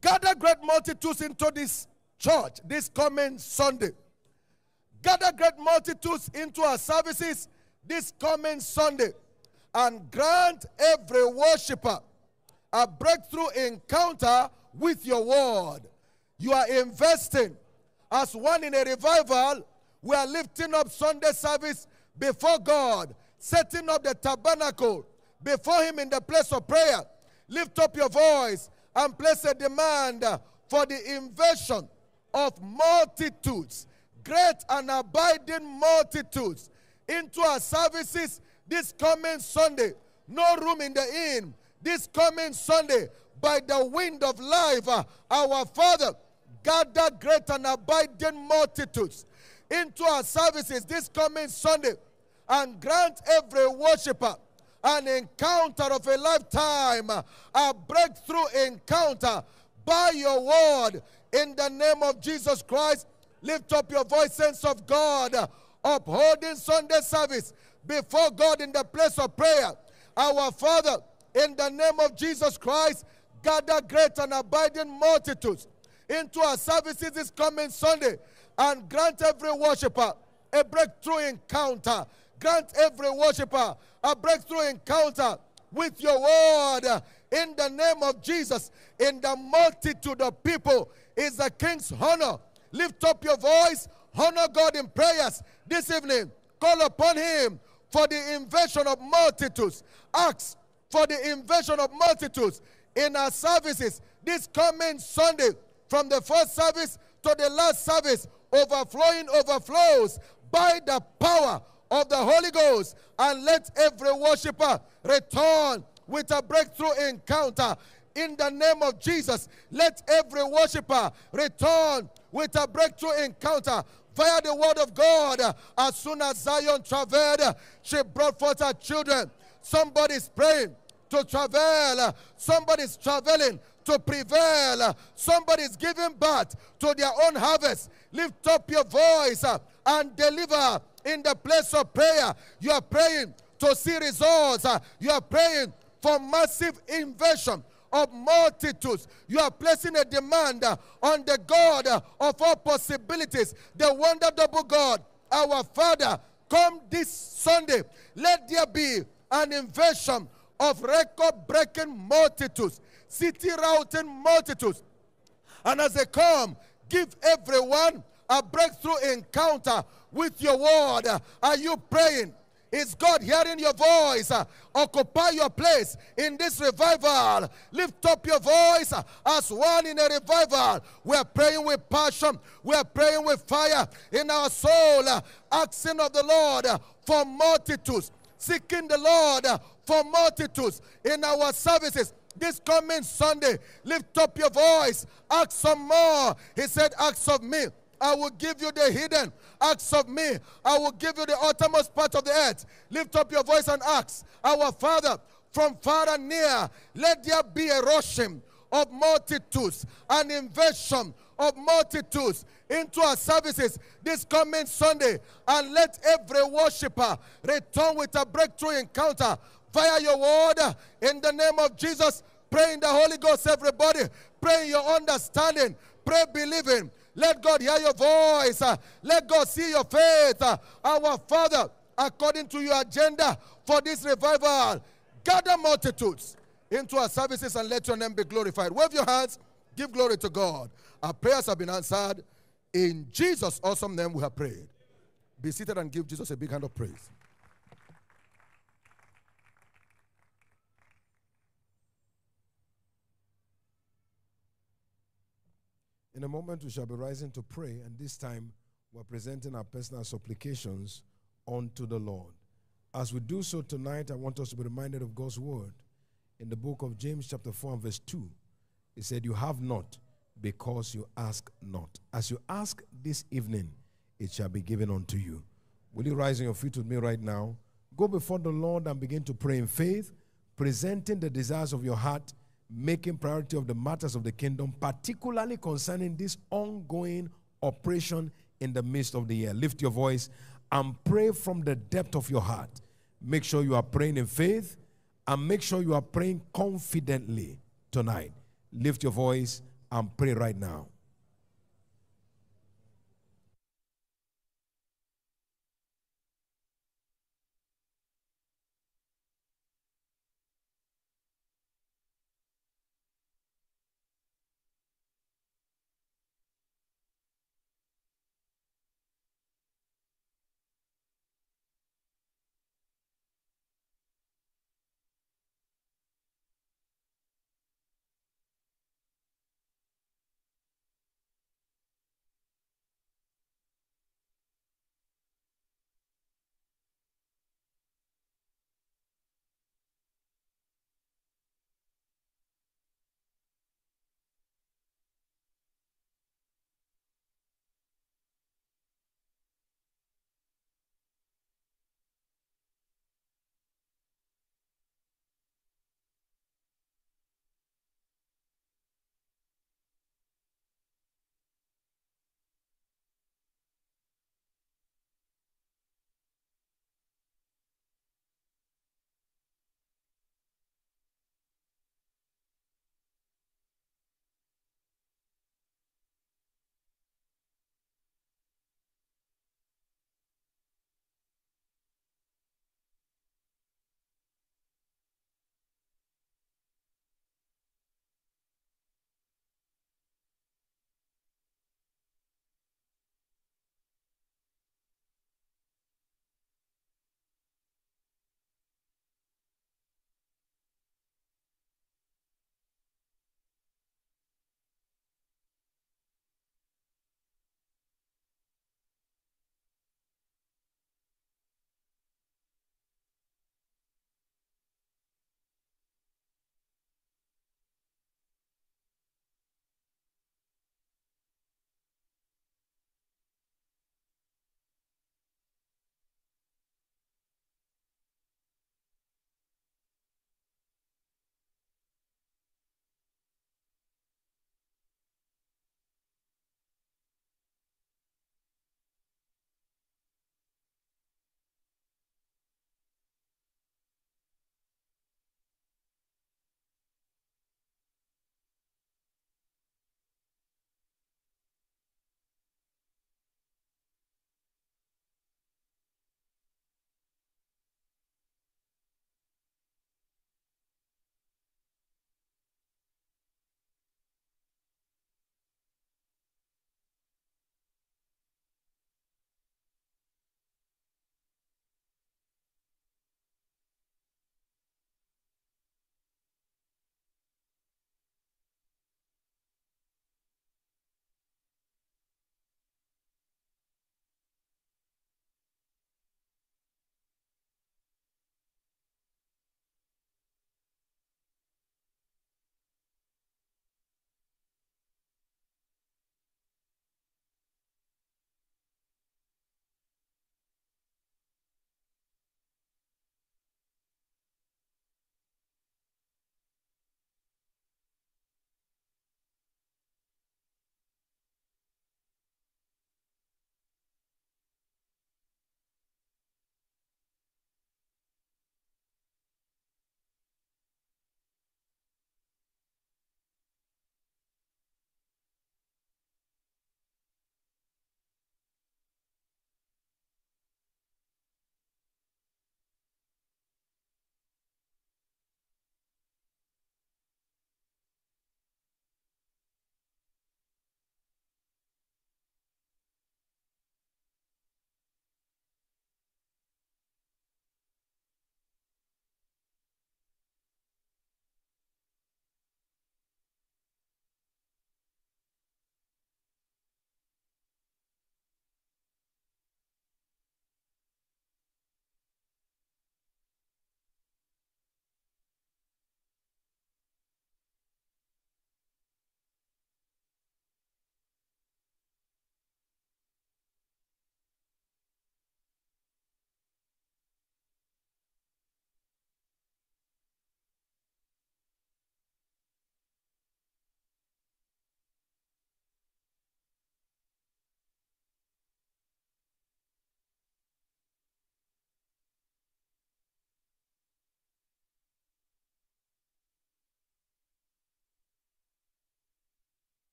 gather great multitudes into this church this coming Sunday. Gather great multitudes into our services this coming Sunday and grant every worshiper a breakthrough encounter with your word. You are investing as one in a revival. We are lifting up Sunday service before God, setting up the tabernacle before Him in the place of prayer. Lift up your voice and place a demand for the invasion of multitudes, great and abiding multitudes, into our services this coming Sunday. No room in the inn this coming Sunday by the wind of life. uh, Our Father, gather great and abiding multitudes into our services this coming Sunday and grant every worshiper an encounter of a lifetime, a breakthrough encounter by your word in the name of Jesus Christ. Lift up your voice, sense of God, upholding Sunday service before God in the place of prayer. Our Father, in the name of Jesus Christ, gather great and abiding multitudes into our services this coming Sunday and grant every worshiper a breakthrough encounter. Grant every worshiper a breakthrough encounter with your word in the name of Jesus. In the multitude of people is the king's honor. Lift up your voice, honor God in prayers this evening. Call upon him for the invasion of multitudes. Ask for the invasion of multitudes in our services this coming Sunday from the first service to the last service, overflowing overflows by the power of the Holy Ghost. And let every worshiper return with a breakthrough encounter. In the name of Jesus, let every worshiper return with a breakthrough encounter via the word of God. As soon as Zion traveled, she brought forth her children. Somebody's praying. to travel. Somebody's traveling to prevail. Somebody's giving birth to their own harvest. Lift up your voice uh, and deliver in the place of prayer. You are praying to see results. Uh, You are praying for massive invasion of multitudes. You are placing a demand uh, on the God of all possibilities, the wonder double God, our Father. Come this Sunday. Let there be an invasion of record breaking multitudes, city routing multitudes. And as they come, give everyone a breakthrough encounter with your word. Are you praying? Is God hearing your voice? Occupy your place in this revival. Lift up your voice as one in a revival. We are praying with passion. We are praying with fire in our soul, asking of the Lord for multitudes, seeking the Lord for multitudes in our services this coming Sunday. Lift up your voice. Ask some more. He said, Ask of me. I will give you the hidden. Ask of me. I will give you the uttermost part of the earth. Lift up your voice and ask. Our Father, from far and near, let there be a rushing of multitudes, an invasion of multitudes into our services this coming Sunday. And let every worshiper return with a breakthrough encounter via your word in the name of Jesus. Pray in the Holy Ghost, everybody. Pray your understanding. Pray believing. Let God hear your voice. Let God see your faith. Our Father, according to your agenda for this revival, gather multitudes into our services and let your name be glorified. Wave your hands. Give glory to God. Our prayers have been answered. In Jesus' awesome name, we have prayed. Be seated and give Jesus a big hand of praise. In a moment, we shall be rising to pray, and this time we're presenting our personal supplications unto the Lord. As we do so tonight, I want us to be reminded of God's word. In the book of James, chapter 4, and verse 2, it said, You have not because you ask not. As you ask this evening, it shall be given unto you. Will you rise on your feet with me right now? Go before the Lord and begin to pray in faith, presenting the desires of your heart making priority of the matters of the kingdom, particularly concerning this ongoing operation in the midst of the year. Lift your voice and pray from the depth of your heart. Make sure you are praying in faith and make sure you are praying confidently tonight. Lift your voice and pray right now.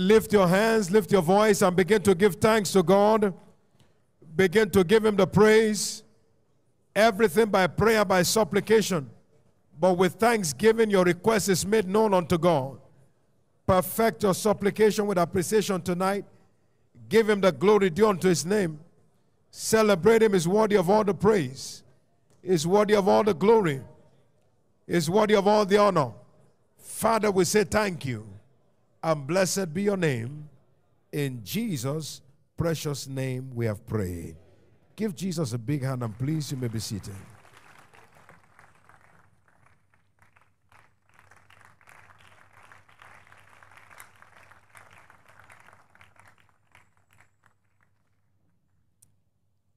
Lift your hands, lift your voice, and begin to give thanks to God. Begin to give Him the praise. Everything by prayer, by supplication. But with thanksgiving, your request is made known unto God. Perfect your supplication with appreciation tonight. Give Him the glory due unto His name. Celebrate Him is worthy of all the praise, is worthy of all the glory, is worthy of all the honor. Father, we say thank you and blessed be your name. In Jesus' precious name we have prayed. Give Jesus a big hand and please you may be seated.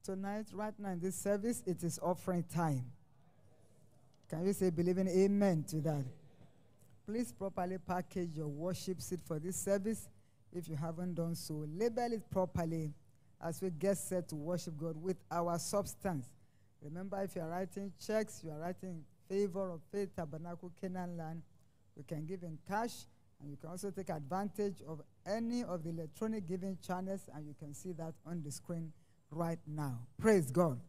Tonight, right now in this service, it is offering time. Can you say believing amen to that? Please properly package your worship seat for this service if you haven't done so. Label it properly as we get set to worship God with our substance. Remember, if you are writing checks, you are writing favor of faith, tabernacle, Canaan land, we can give in cash, and you can also take advantage of any of the electronic giving channels, and you can see that on the screen right now. Praise God.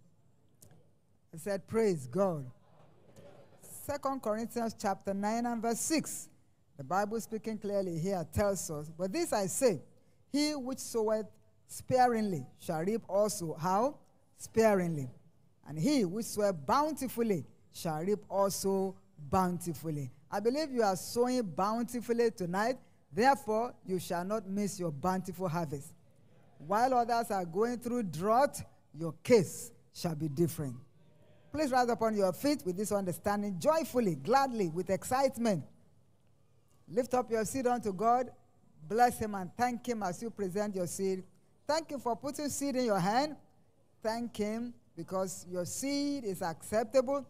I said, Praise God. Second Corinthians chapter 9 and verse 6. The Bible speaking clearly here tells us, But this I say, he which soweth sparingly shall reap also how? Sparingly. And he which soweth bountifully shall reap also bountifully. I believe you are sowing bountifully tonight, therefore you shall not miss your bountiful harvest. While others are going through drought, your case shall be different. Please rise upon your feet with this understanding, joyfully, gladly, with excitement. Lift up your seed unto God. Bless Him and thank Him as you present your seed. Thank Him for putting seed in your hand. Thank Him because your seed is acceptable.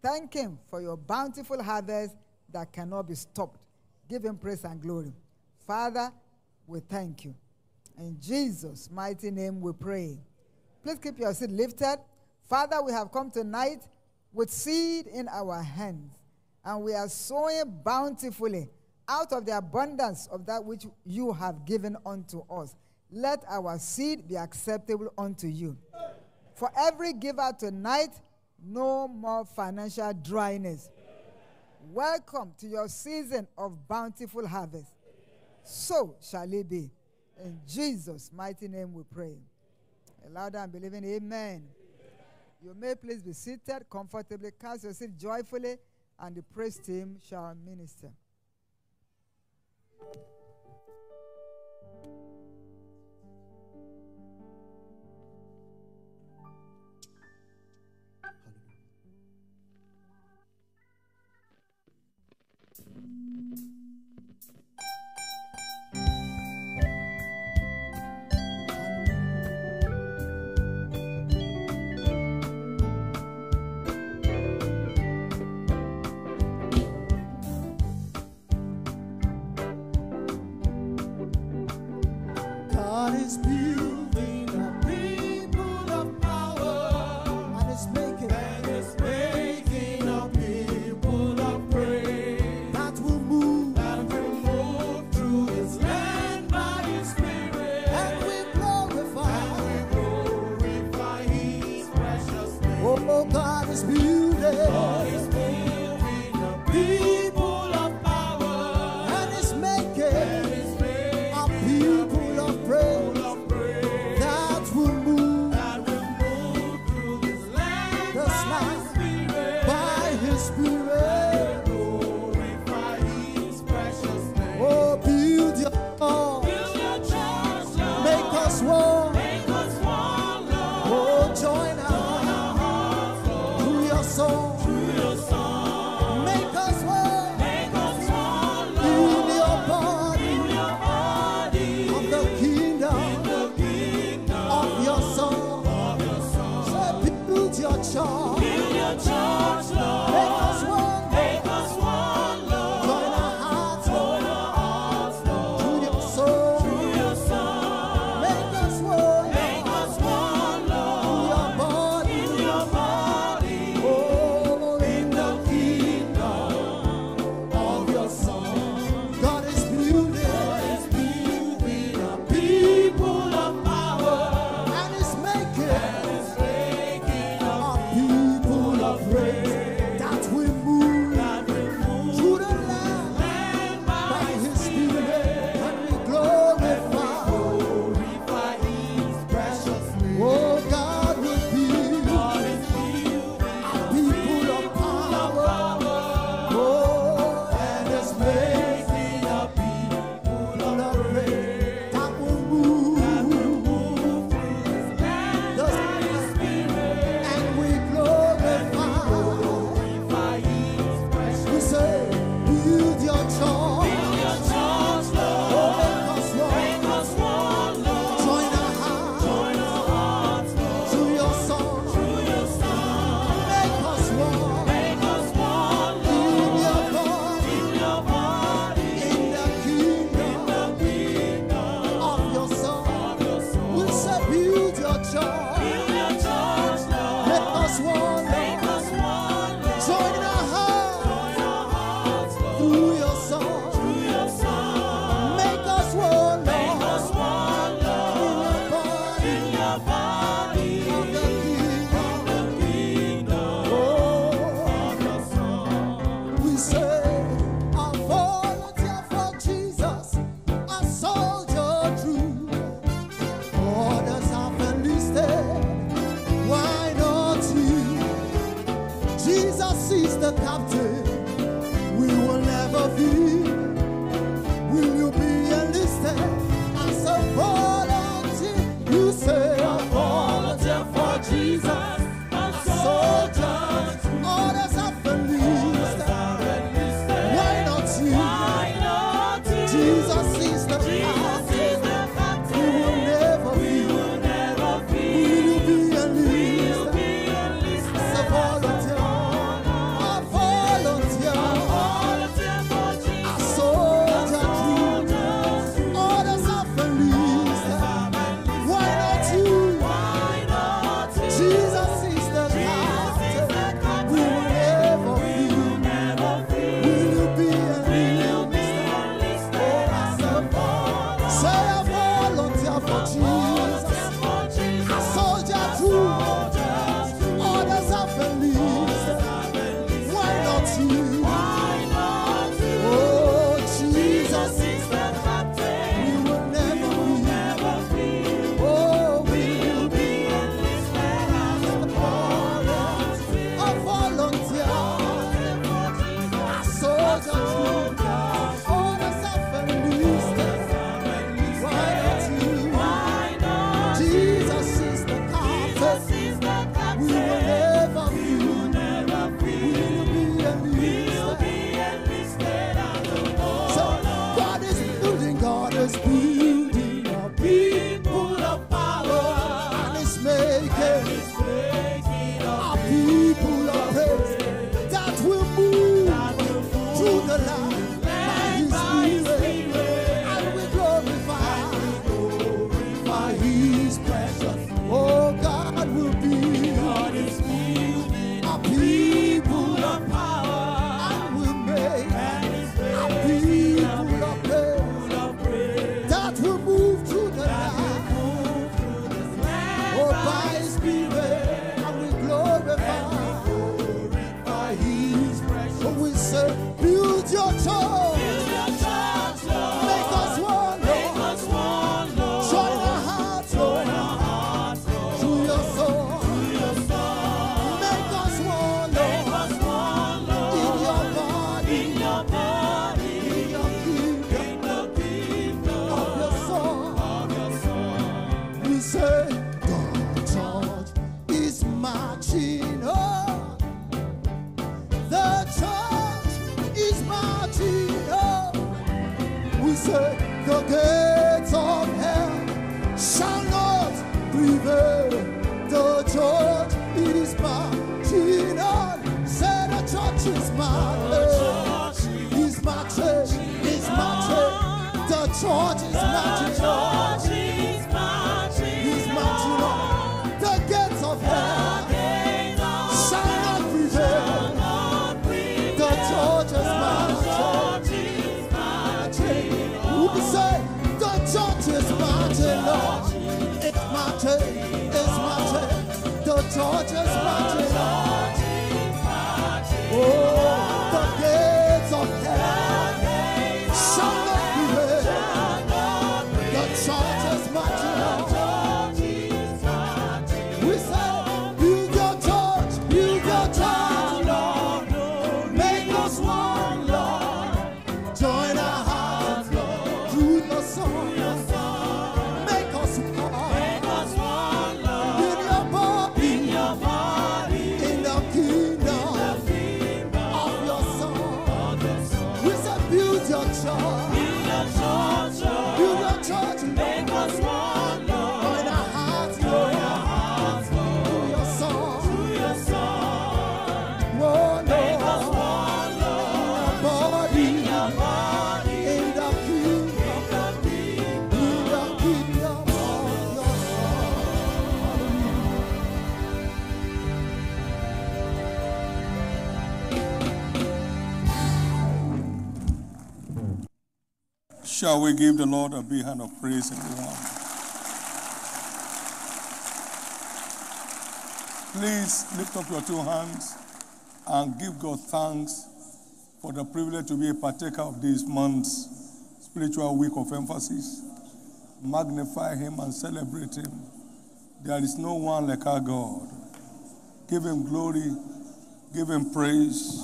Thank Him for your bountiful harvest that cannot be stopped. Give Him praise and glory. Father, we thank you. In Jesus' mighty name we pray. Please keep your seed lifted. Father, we have come tonight with seed in our hands, and we are sowing bountifully out of the abundance of that which you have given unto us. Let our seed be acceptable unto you. For every giver tonight, no more financial dryness. Welcome to your season of bountiful harvest. So shall it be. In Jesus' mighty name we pray. Aloud and believing, Amen. You may please be seated comfortably, cast your seat joyfully, and the praise team shall minister. The church is marching on. We say the gates of hell shall not prevail. The church it is marching on. Say the church is marching. Is church Is marching. The church. Shall we give the Lord a big hand of praise, everyone? Please lift up your two hands and give God thanks for the privilege to be a partaker of this month's spiritual week of emphasis. Magnify Him and celebrate Him. There is no one like our God. Give Him glory, give Him praise.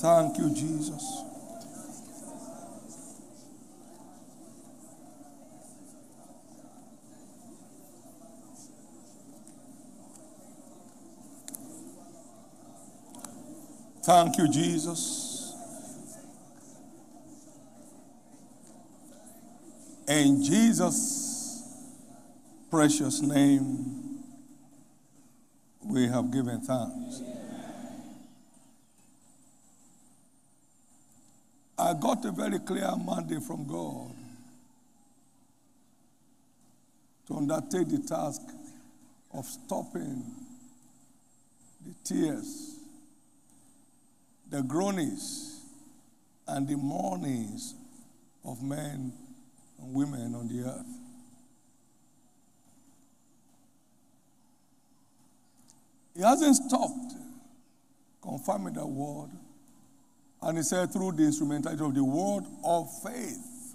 Thank you, Jesus. Thank you, Jesus. In Jesus' precious name, we have given thanks. I got a very clear mandate from God to undertake the task of stopping the tears, the groanings, and the mournings of men and women on the earth. He hasn't stopped confirming the word. And he said, through the instrumentality of the word of faith.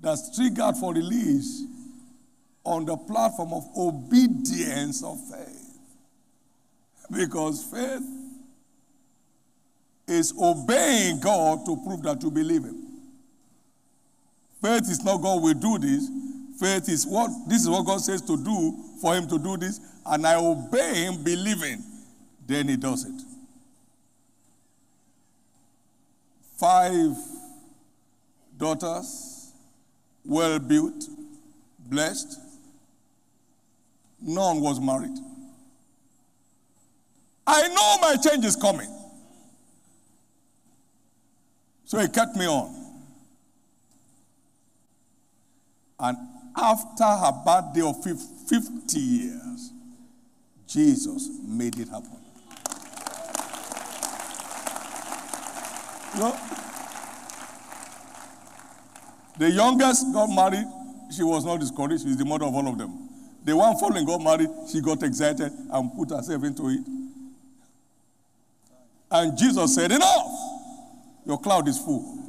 That's triggered for release on the platform of obedience of faith. Because faith is obeying God to prove that you believe Him. Faith is not God will do this. Faith is what this is what God says to do for Him to do this, and I obey Him believing. Then He does it. Five daughters, well built, blessed. None was married. I know my change is coming. So he kept me on. And after her birthday of 50 years, Jesus made it happen. You know, the youngest got married, she was not discouraged, she's the mother of all of them. The one following got married, she got excited and put herself into it. And Jesus said, Enough! Your cloud is full.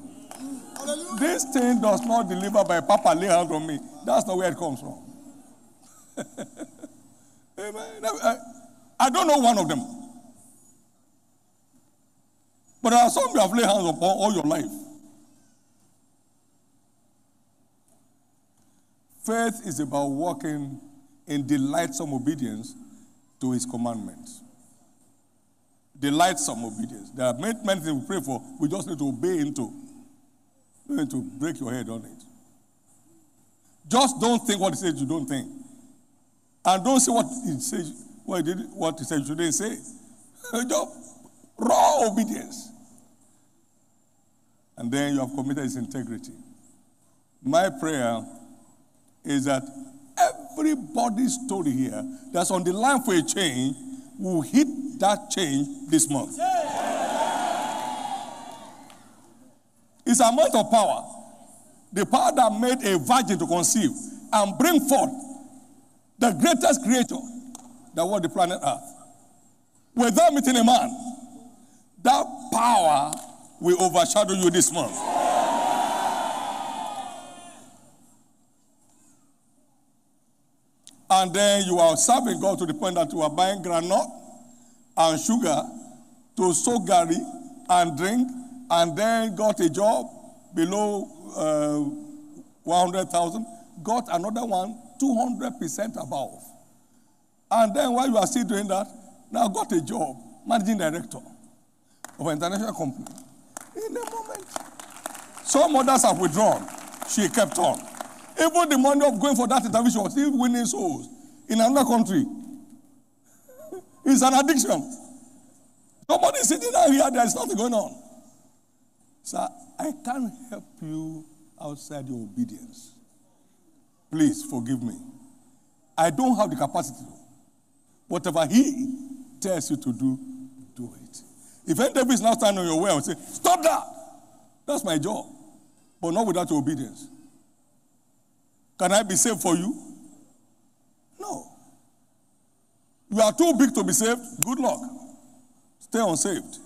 This thing does not deliver by Papa lay hands on me. That's not where it comes from. Amen. I, I don't know one of them. But there are some you have laid hands upon all your life. Faith is about walking in delightsome obedience to his commandments. Delightsome obedience. There are many, many things we pray for, we just need to obey into. You need to break your head on it. Just don't think what he says you don't think. And don't say what he says, what did, what he said you shouldn't say. just raw obedience. And then you have committed his integrity. My prayer is that everybody's story here that's on the line for a change will hit that change this month. It's a amount of power. The power that made a virgin to conceive and bring forth the greatest creator that was the planet Earth. Without meeting a man, that power will overshadow you this month. And then you are serving God to the point that you are buying granite and sugar to soak gari and drink, and then got a job below uh, 100,000, got another one 200% above. And then while you are still doing that, now got a job, managing director of an international company. In a moment, some others have withdrawn. She kept on. Even the money of going for that interview, she was still winning souls in another country. It's an addiction. Somebody sitting down here, there's nothing going on. Sir, I can't help you outside your obedience. Please forgive me. I don't have the capacity. Whatever he tells you to do, do it. If any devil is now standing on your way and say, Stop that! That's my job. But not without your obedience. Can I be saved for you? No. You are too big to be saved. Good luck. Stay unsaved.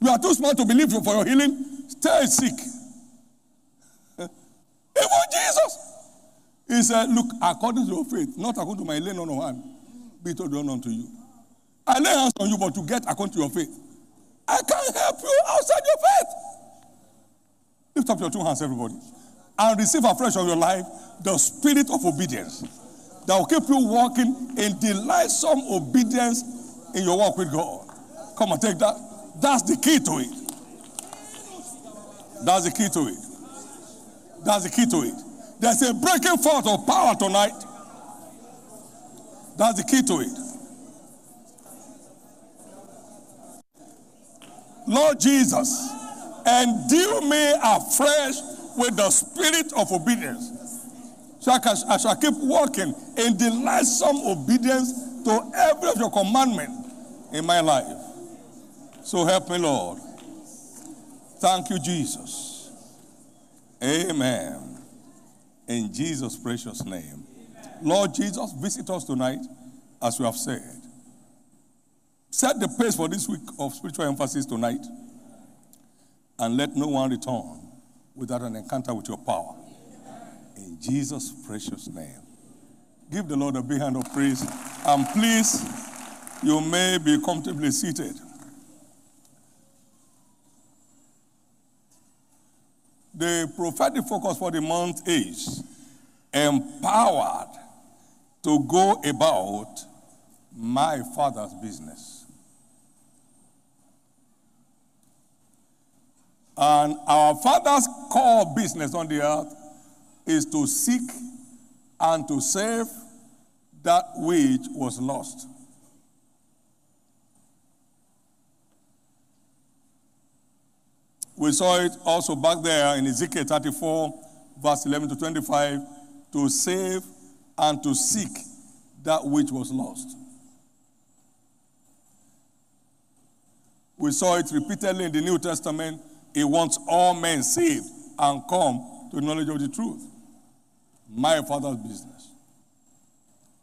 You are too smart to believe for your healing. Stay sick. Even Jesus, he said, Look, according to your faith, not according to my laying on of hand, be it done unto you. I lay hands on you, but to get according to your faith. I can't help you outside your faith. Lift up your two hands, everybody, and receive afresh of your life the spirit of obedience that will keep you walking in delightsome obedience in your walk with God. Come on, take that. That's the key to it. That's the key to it. That's the key to it. There's a breaking forth of power tonight. That's the key to it. Lord Jesus, endue me afresh with the spirit of obedience. So I, can, I shall keep walking in delightsome obedience to every of your commandment in my life. So help me, Lord. Thank you, Jesus. Amen. In Jesus' precious name. Lord Jesus, visit us tonight, as we have said. Set the pace for this week of spiritual emphasis tonight, and let no one return without an encounter with your power. In Jesus' precious name. Give the Lord a big hand of praise. And please, you may be comfortably seated. The prophetic focus for the month is empowered to go about my father's business. And our father's core business on the earth is to seek and to save that which was lost. We saw it also back there in Ezekiel 34, verse 11 to 25, to save and to seek that which was lost. We saw it repeatedly in the New Testament. He wants all men saved and come to the knowledge of the truth. My father's business.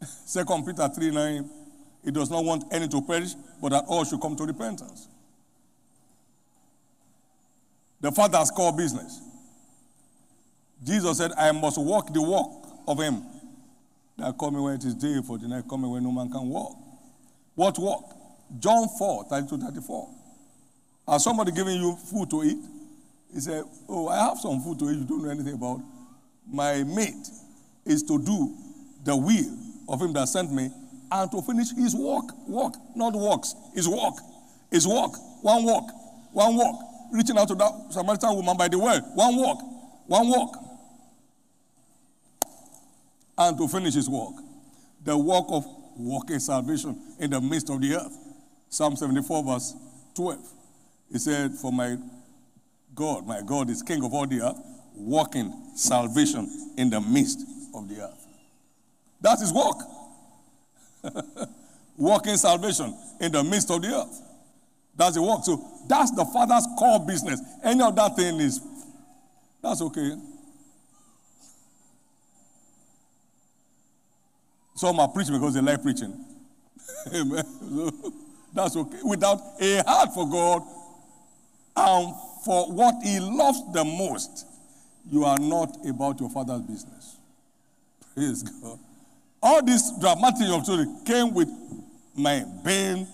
Second Peter 3 9, he does not want any to perish, but that all should come to repentance. The father's core business. Jesus said, I must walk the walk of him that call me when it is day, for the night coming when no man can walk. What walk? John 4, 32 34. Has somebody giving you food to eat? He said, Oh, I have some food to eat you don't know anything about. My mate is to do the will of him that sent me and to finish his walk. Walk, not walks, his walk. His walk. One walk. One walk. Reaching out to that Samaritan woman by the well. One walk. One walk. And to finish his walk. The walk of walking salvation in the midst of the earth. Psalm 74, verse 12. He said, For my God, my God is king of all the earth, walking salvation in the midst of the earth. That's his walk. walking salvation in the midst of the earth. That's the work. So that's the father's core business. Any of that thing is, that's okay. Some are preaching because they like preaching. Amen. So that's okay. Without a heart for God and for what He loves the most, you are not about your father's business. Praise God. All this dramatic of story came with my being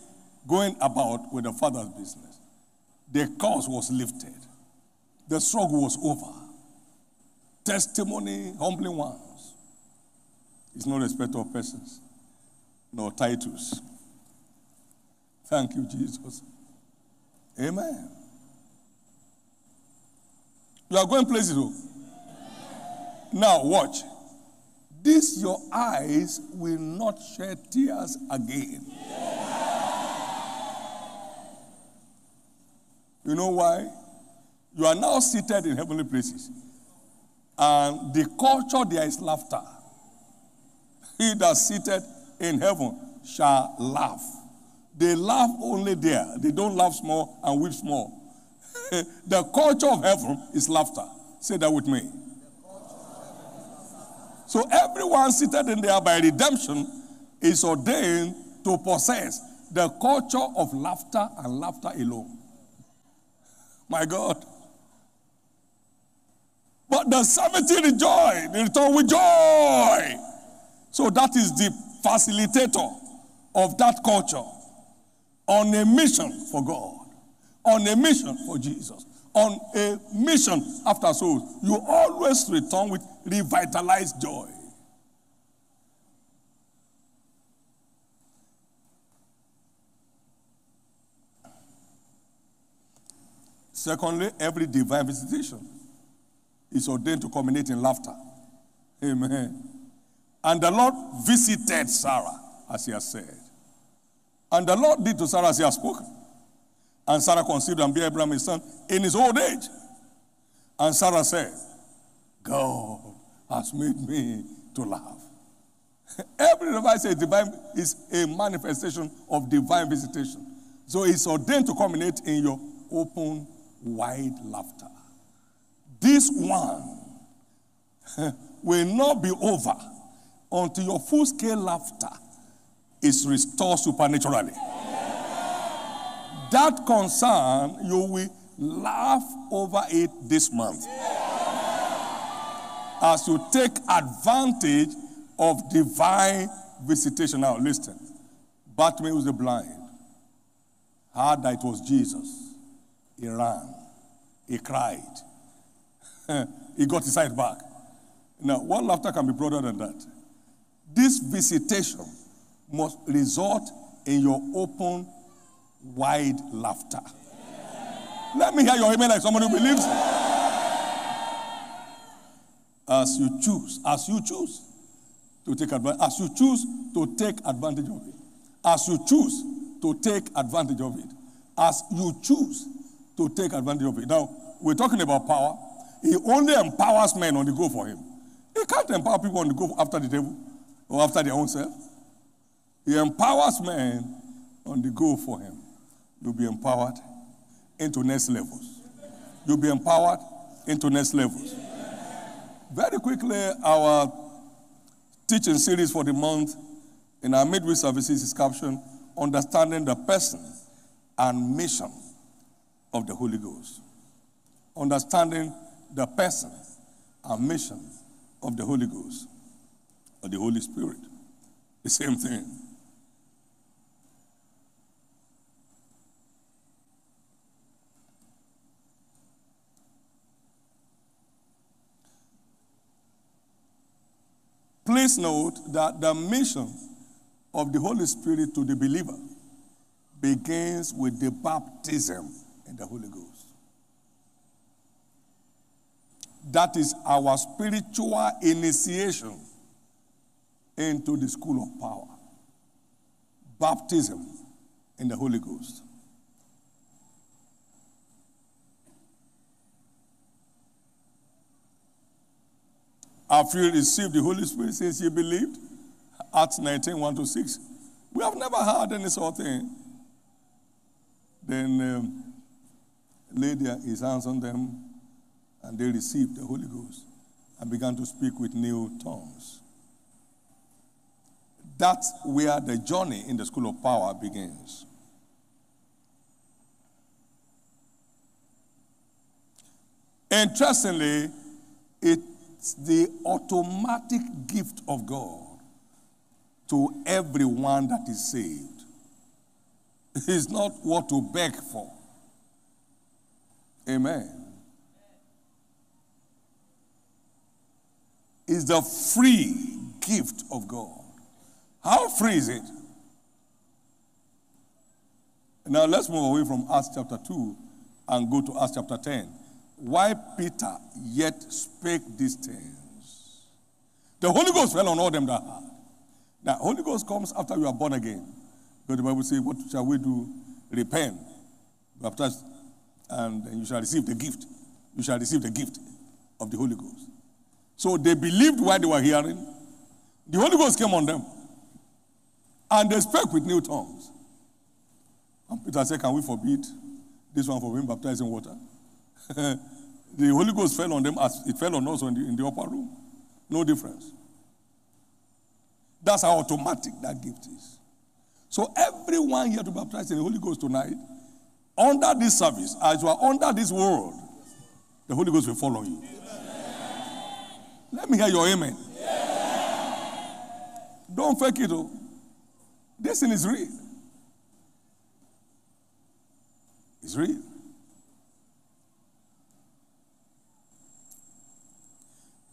going about with the father's business. The curse was lifted. The struggle was over. Testimony, humbling ones. It's no respect of persons, nor titles. Thank you, Jesus. Amen. You are going places, though. Now, watch. This your eyes will not shed tears again. You know why? You are now seated in heavenly places. And the culture there is laughter. He that seated in heaven shall laugh. They laugh only there. They don't laugh small and weep small. the culture of heaven is laughter. Say that with me. So everyone seated in there by redemption is ordained to possess the culture of laughter and laughter alone. My God. But the 70 rejoice, they return with joy. So that is the facilitator of that culture on a mission for God, on a mission for Jesus, on a mission after souls. You always return with revitalized joy. Secondly, every divine visitation is ordained to culminate in laughter. Amen. And the Lord visited Sarah, as he has said. And the Lord did to Sarah as he has spoken. And Sarah conceived and bare Abraham his son in his old age. And Sarah said, God has made me to laugh. Every is divine is a manifestation of divine visitation. So it's ordained to culminate in your open, wide laughter. This one will not be over until your full scale laughter is restored supernaturally. That concern, you will laugh over it this month. As you take advantage of divine visitation. Now, listen. Bartimaeus the blind heard that it was Jesus. He ran. He cried. he got his sight back. Now, what laughter can be broader than that? This visitation must result in your open, wide laughter. Let me hear your amen like somebody who believes. As you choose, as you choose to take advantage, as you choose to take advantage of it, as you choose to take advantage of it, as you choose to take advantage of it. Now, we're talking about power. He only empowers men on the go for him. He can't empower people on the go after the devil or after their own self. He empowers men on the go for him. You'll be empowered into next levels. You'll be empowered into next levels. Very quickly, our teaching series for the month in our midweek services is captioned Understanding the Person and Mission of the Holy Ghost. Understanding the person and mission of the Holy Ghost or the Holy Spirit. The same thing. Please note that the mission of the Holy Spirit to the believer begins with the baptism in the Holy Ghost. That is our spiritual initiation into the school of power. Baptism in the Holy Ghost. Have you received the Holy Spirit since you believed? Acts 19 1 to 6. We have never heard any sort of thing. Then um, laid his hands on them, and they received the Holy Ghost and began to speak with new tongues. That's where the journey in the school of power begins. Interestingly, it's the automatic gift of God to everyone that is saved. It's not what to beg for. Amen. It's the free gift of God. How free is it? Now let's move away from Acts chapter 2 and go to Acts chapter 10. Why Peter yet spake these things? The Holy Ghost fell on all them that heard. Now, Holy Ghost comes after you are born again. But the Bible says, What shall we do? Repent, baptize, and you shall receive the gift. You shall receive the gift of the Holy Ghost. So they believed while they were hearing. The Holy Ghost came on them. And they spoke with new tongues. And Peter said, Can we forbid this one from being baptized in water? the Holy Ghost fell on them as it fell on us in the, in the upper room. No difference. That's how automatic that gift is. So everyone here to baptize in the Holy Ghost tonight, under this service, as you are under this world, the Holy Ghost will follow you. Let me hear your amen. Don't fake it. Oh. This thing is real. It's real.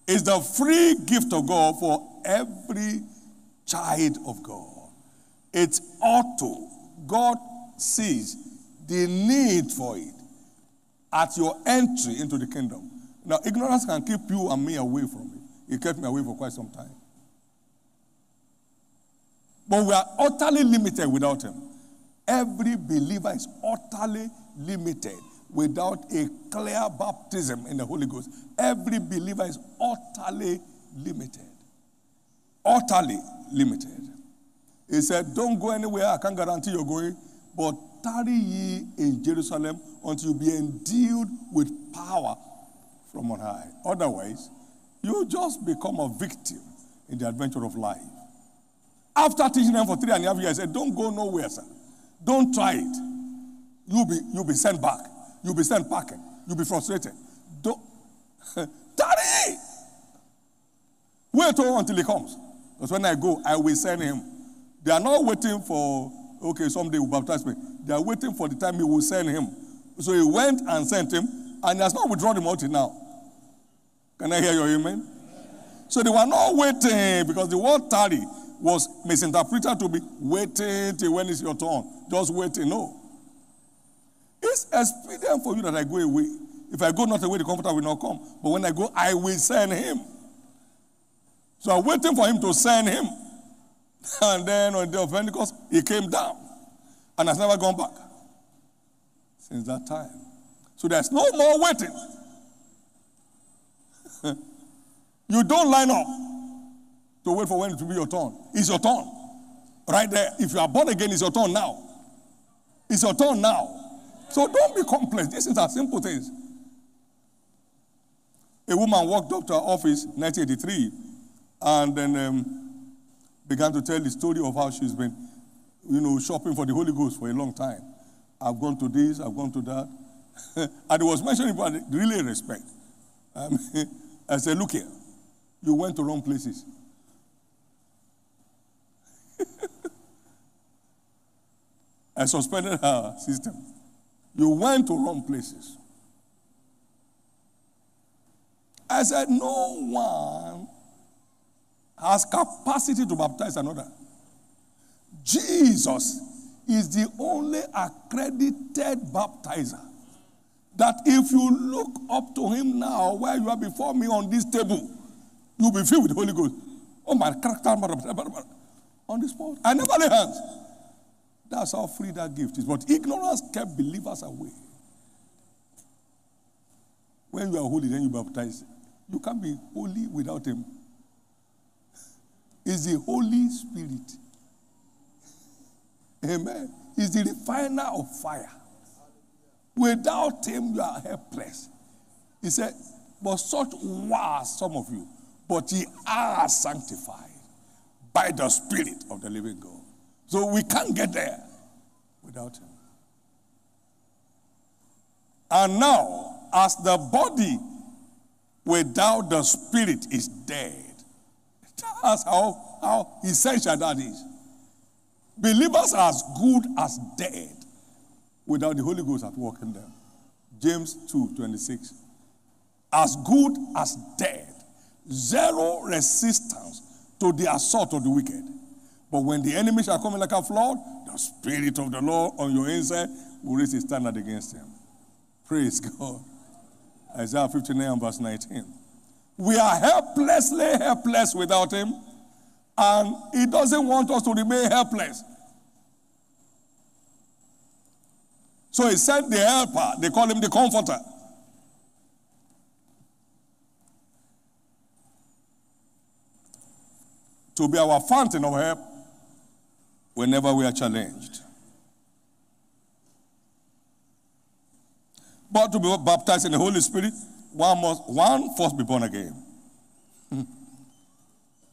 It's the free gift of God for every child of God. It's auto. God sees the need for it at your entry into the kingdom. Now, ignorance can keep you and me away from it. It kept me away for quite some time. But we are utterly limited without Him. Every believer is utterly limited without a clear baptism in the Holy Ghost. Every believer is utterly limited. Utterly limited. He said, Don't go anywhere, I can't guarantee you're going, but tarry ye in Jerusalem until you be endued with power from on high. Otherwise, you just become a victim in the adventure of life. After teaching them for three and a half years, I said, Don't go nowhere, sir. Don't try it. You'll be, you'll be sent back. You'll be sent packing. You'll be frustrated. Don't. Daddy! Wait oh, until he comes. Because when I go, I will send him. They are not waiting for, okay, someday will baptize me. They are waiting for the time he will send him. So he went and sent him, and he has not withdrawn him until now. Can I hear your amen? So they were not waiting because the word tarry was misinterpreted to be waiting till when it's your turn. Just waiting. No. It's expedient for you that I go away. If I go not away, the comforter will not come. But when I go, I will send him. So I'm waiting for him to send him. And then on the day of Pentecost, he came down and has never gone back since that time. So there's no more waiting. you don't line up to wait for when it will be your turn. It's your turn. Right there. If you are born again, it's your turn now. It's your turn now. So don't be complex. These things are simple things. A woman walked up to her office in 1983 and then um, began to tell the story of how she's been, you know, shopping for the Holy Ghost for a long time. I've gone to this, I've gone to that. and it was mentioning about really respect. Um, I said, look here, you went to wrong places. I suspended her system. You went to wrong places. I said, no one has capacity to baptize another. Jesus is the only accredited baptizer. That if you look up to him now, where you are before me on this table, you'll be filled with the Holy Ghost. Oh my character, on the spot. I never lay hands. That's how free that gift is. But ignorance kept believers away. When you are holy, then you baptize. You can't be holy without him. It's the Holy Spirit. Amen. He's the refiner of fire. Without him, you are helpless. He said, But such was some of you, but ye are sanctified by the Spirit of the living God. So we can't get there without him. And now, as the body without the spirit is dead, that's how, how essential that is. Believers are as good as dead without the Holy Ghost at work in them. James 2 26. As good as dead. Zero resistance to the assault of the wicked. But when the enemy shall come in like a flood, the Spirit of the Lord on your inside eh, will raise a standard against him. Praise God. Isaiah 59 verse 19. We are helplessly helpless without him, and he doesn't want us to remain helpless. So he sent the helper, they call him the comforter. To be our fountain of help whenever we are challenged. But to be baptized in the Holy Spirit, one must one first be born again.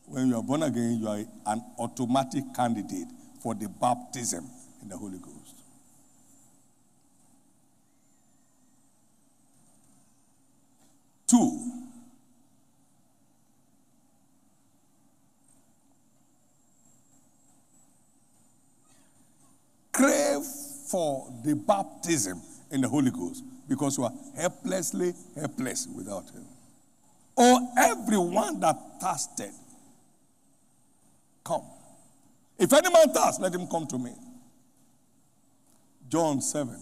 when you are born again, you are an automatic candidate for the baptism in the Holy Ghost. Two, for the baptism in the Holy Ghost because you are helplessly helpless without Him. Or everyone that thirsted, come. If any man thirst, let him come to me. John 7,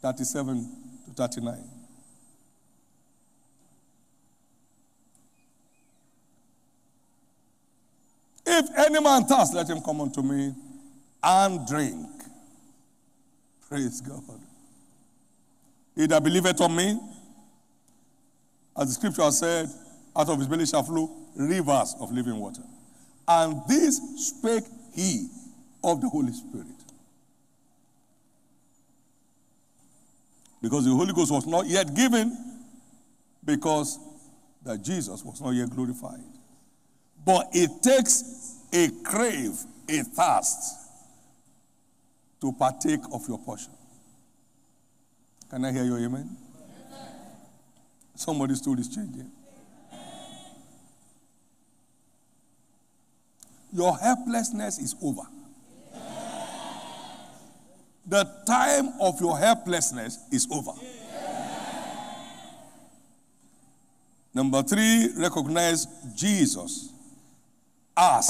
37 to 39. If any man thirst, let him come unto me and drink. Praise God. He that believeth on me, as the scripture has said, out of his belly shall flow rivers of living water. And this spake he of the Holy Spirit. Because the Holy Ghost was not yet given, because that Jesus was not yet glorified. But it takes a crave, a thirst to partake of your portion. Can I hear your amen? Somebody's story is changing. Your helplessness is over. The time of your helplessness is over. Number three, recognize Jesus as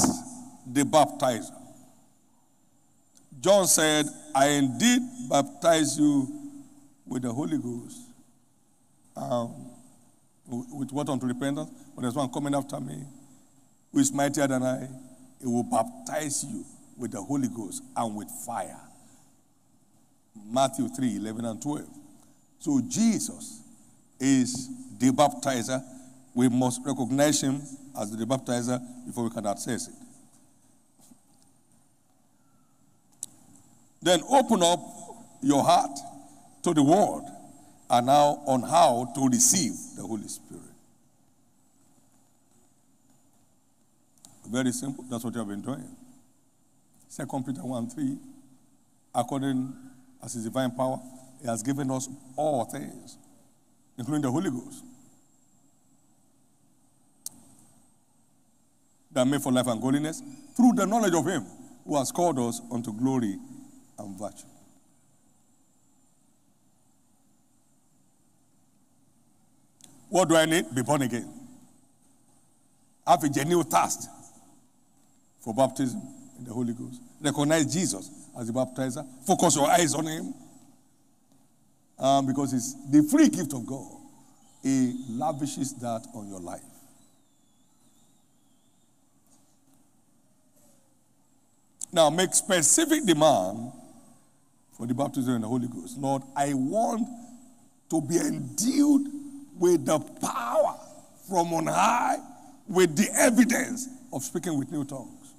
the baptizer. John said, I indeed baptize you with the Holy Ghost, um, with what unto repentance, but there's one coming after me who is mightier than I. He will baptize you with the Holy Ghost and with fire. Matthew 3 11 and 12. So Jesus is the baptizer. We must recognize him as the baptizer before we can access it. Then open up your heart to the word and now on how to receive the Holy Spirit. Very simple. That's what you have been doing. Second Peter 1 3. According as his divine power, he has given us all things, including the Holy Ghost. That made for life and godliness through the knowledge of him who has called us unto glory and virtue. What do I need? Be born again. Have a genuine thirst for baptism in the Holy Ghost. Recognize Jesus as the baptizer. Focus your eyes on him. Um, because it's the free gift of God. He lavishes that on your life. Now, make specific demand for the baptism in the Holy Ghost. Lord, I want to be endued with the power from on high, with the evidence of speaking with new tongues.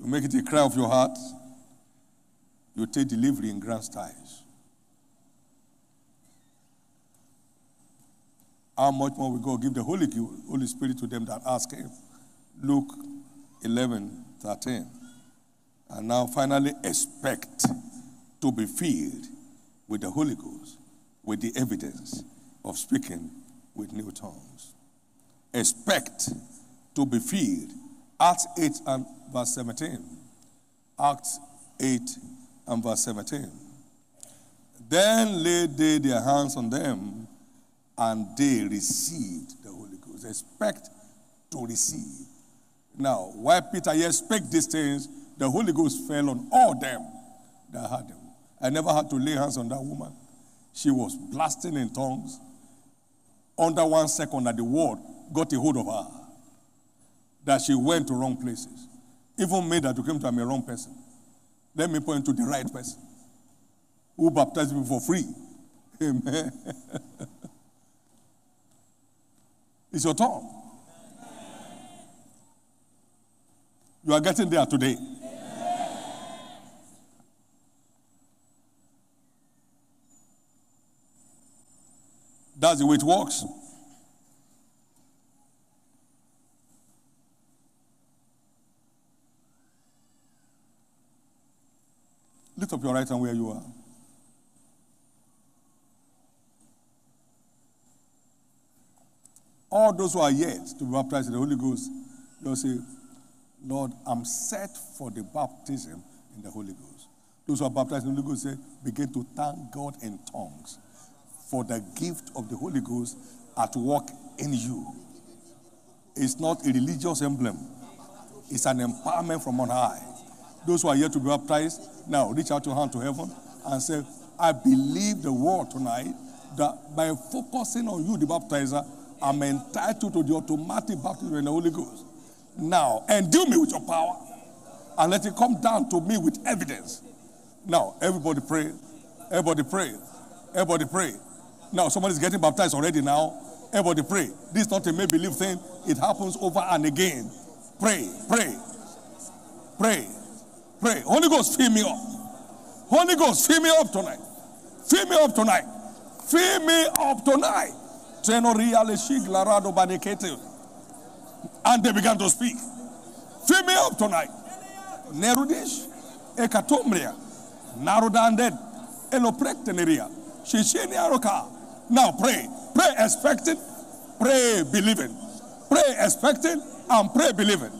You make it a cry of your heart. You take delivery in grand styles. How much more will God give the Holy, Holy Spirit to them that ask Him? Luke 11 13. And now finally expect to be filled with the Holy Ghost, with the evidence of speaking with new tongues. Expect to be filled. Acts 8 and verse 17. Acts 8 and verse 17. Then laid they their hands on them, and they received the Holy Ghost. Expect to receive. Now, why Peter here spake these things, the Holy Ghost fell on all them that had them. I never had to lay hands on that woman. She was blasting in tongues. Under one second that the word got a hold of her, that she went to wrong places. Even made her to come to I'm a wrong person. Let me point to the right person who baptized me for free. Amen. it's your turn. You are getting there today. That's the way it works. Lift up your right hand where you are. All those who are yet to be baptized in the Holy Ghost, you'll say, Lord, I'm set for the baptism in the Holy Ghost. Those who are baptized in the Holy Ghost say, begin to thank God in tongues for the gift of the Holy Ghost at work in you. It's not a religious emblem, it's an empowerment from on high. Those who are here to be baptized, now reach out your hand to heaven and say, I believe the word tonight that by focusing on you, the baptizer, I'm entitled to the automatic baptism in the Holy Ghost. Now, endue me with your power and let it come down to me with evidence. Now, everybody pray. Everybody pray. Everybody pray. Now, somebody's getting baptized already now. Everybody pray. This is not a make believe thing, it happens over and again. Pray, pray, pray, pray. Holy Ghost, fill me up. Holy Ghost, fill me up tonight. Fill me up tonight. Fill me up tonight. And they began to speak. Fill me up tonight. Nerudish, Ekatomria, Narudanded, Eloprecteneria, Shishini Aroka. Now pray. Pray expecting, pray believing. Pray expecting and pray believing.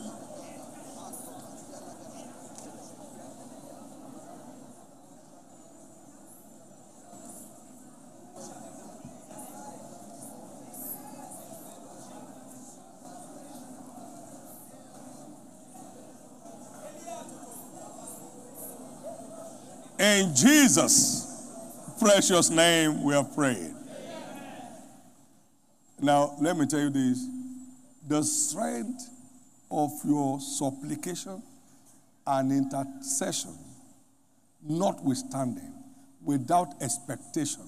In Jesus' precious name, we have prayed. Now, let me tell you this the strength of your supplication and intercession, notwithstanding, without expectation,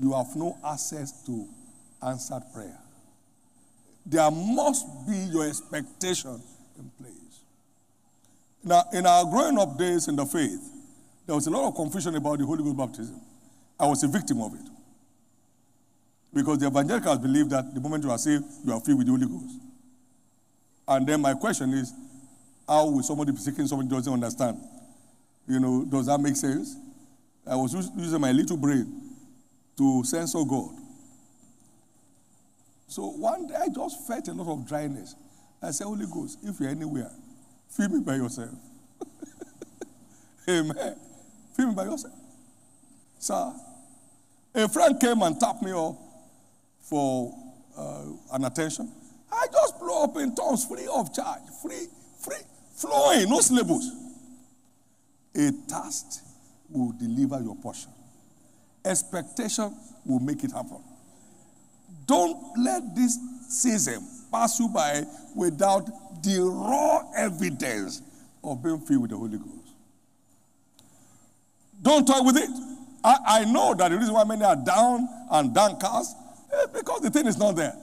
you have no access to answered prayer. There must be your expectation in place. Now, in our growing up days in the faith, there was a lot of confusion about the Holy Ghost baptism. I was a victim of it. Because the evangelicals believe that the moment you are saved, you are filled with the Holy Ghost. And then my question is, how will somebody be seeking somebody doesn't understand? You know, does that make sense? I was using my little brain to censor God. So one day I just felt a lot of dryness. I said, Holy Ghost, if you're anywhere, fill me by yourself. Amen. Fill me by yourself. Sir, a friend came and tapped me up for uh, an attention. I just blow up in tongues free of charge, free, free, flowing, no syllables. A task will deliver your portion. Expectation will make it happen. Don't let this season pass you by without the raw evidence of being filled with the Holy Ghost. Don't toy with it. I, I know that the reason why many are down and downcast is because the thing is not there.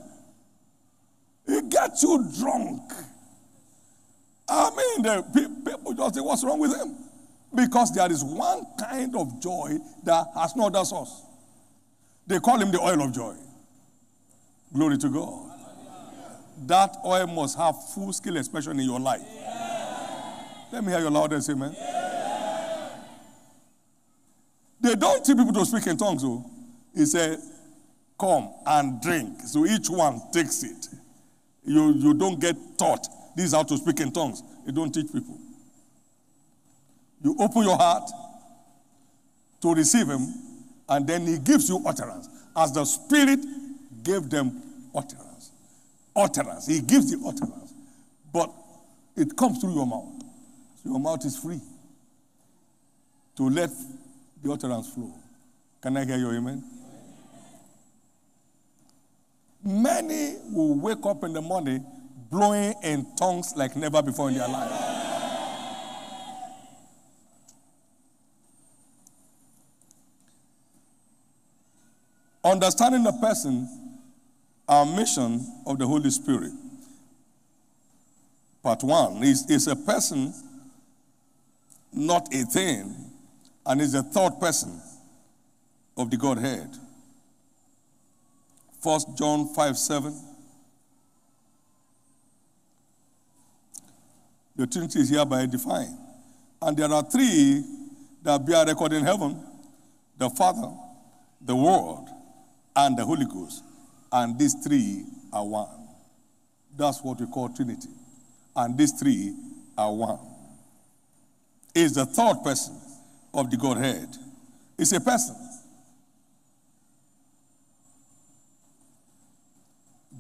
It gets you drunk. I mean, the people just say, What's wrong with him? Because there is one kind of joy that has no other source. They call him the oil of joy. Glory to God. That oil must have full scale expression in your life. Let me hear your loudest amen. They don't teach people to speak in tongues, though. He said, Come and drink. So each one takes it. You, you don't get taught this is how to speak in tongues. You don't teach people. You open your heart to receive Him, and then He gives you utterance. As the Spirit gave them utterance. Utterance. He gives the utterance. But it comes through your mouth. So your mouth is free to let the utterance flow. Can I hear your amen? Many will wake up in the morning blowing in tongues like never before in their life. Understanding the person, our mission of the Holy Spirit. Part one is, is a person, not a thing, and is the third person of the Godhead. 1 John 5 7. The Trinity is hereby defined. And there are three that bear record in heaven the Father, the Word, and the Holy Ghost. And these three are one. That's what we call Trinity. And these three are one. Is the third person of the Godhead. It's a person.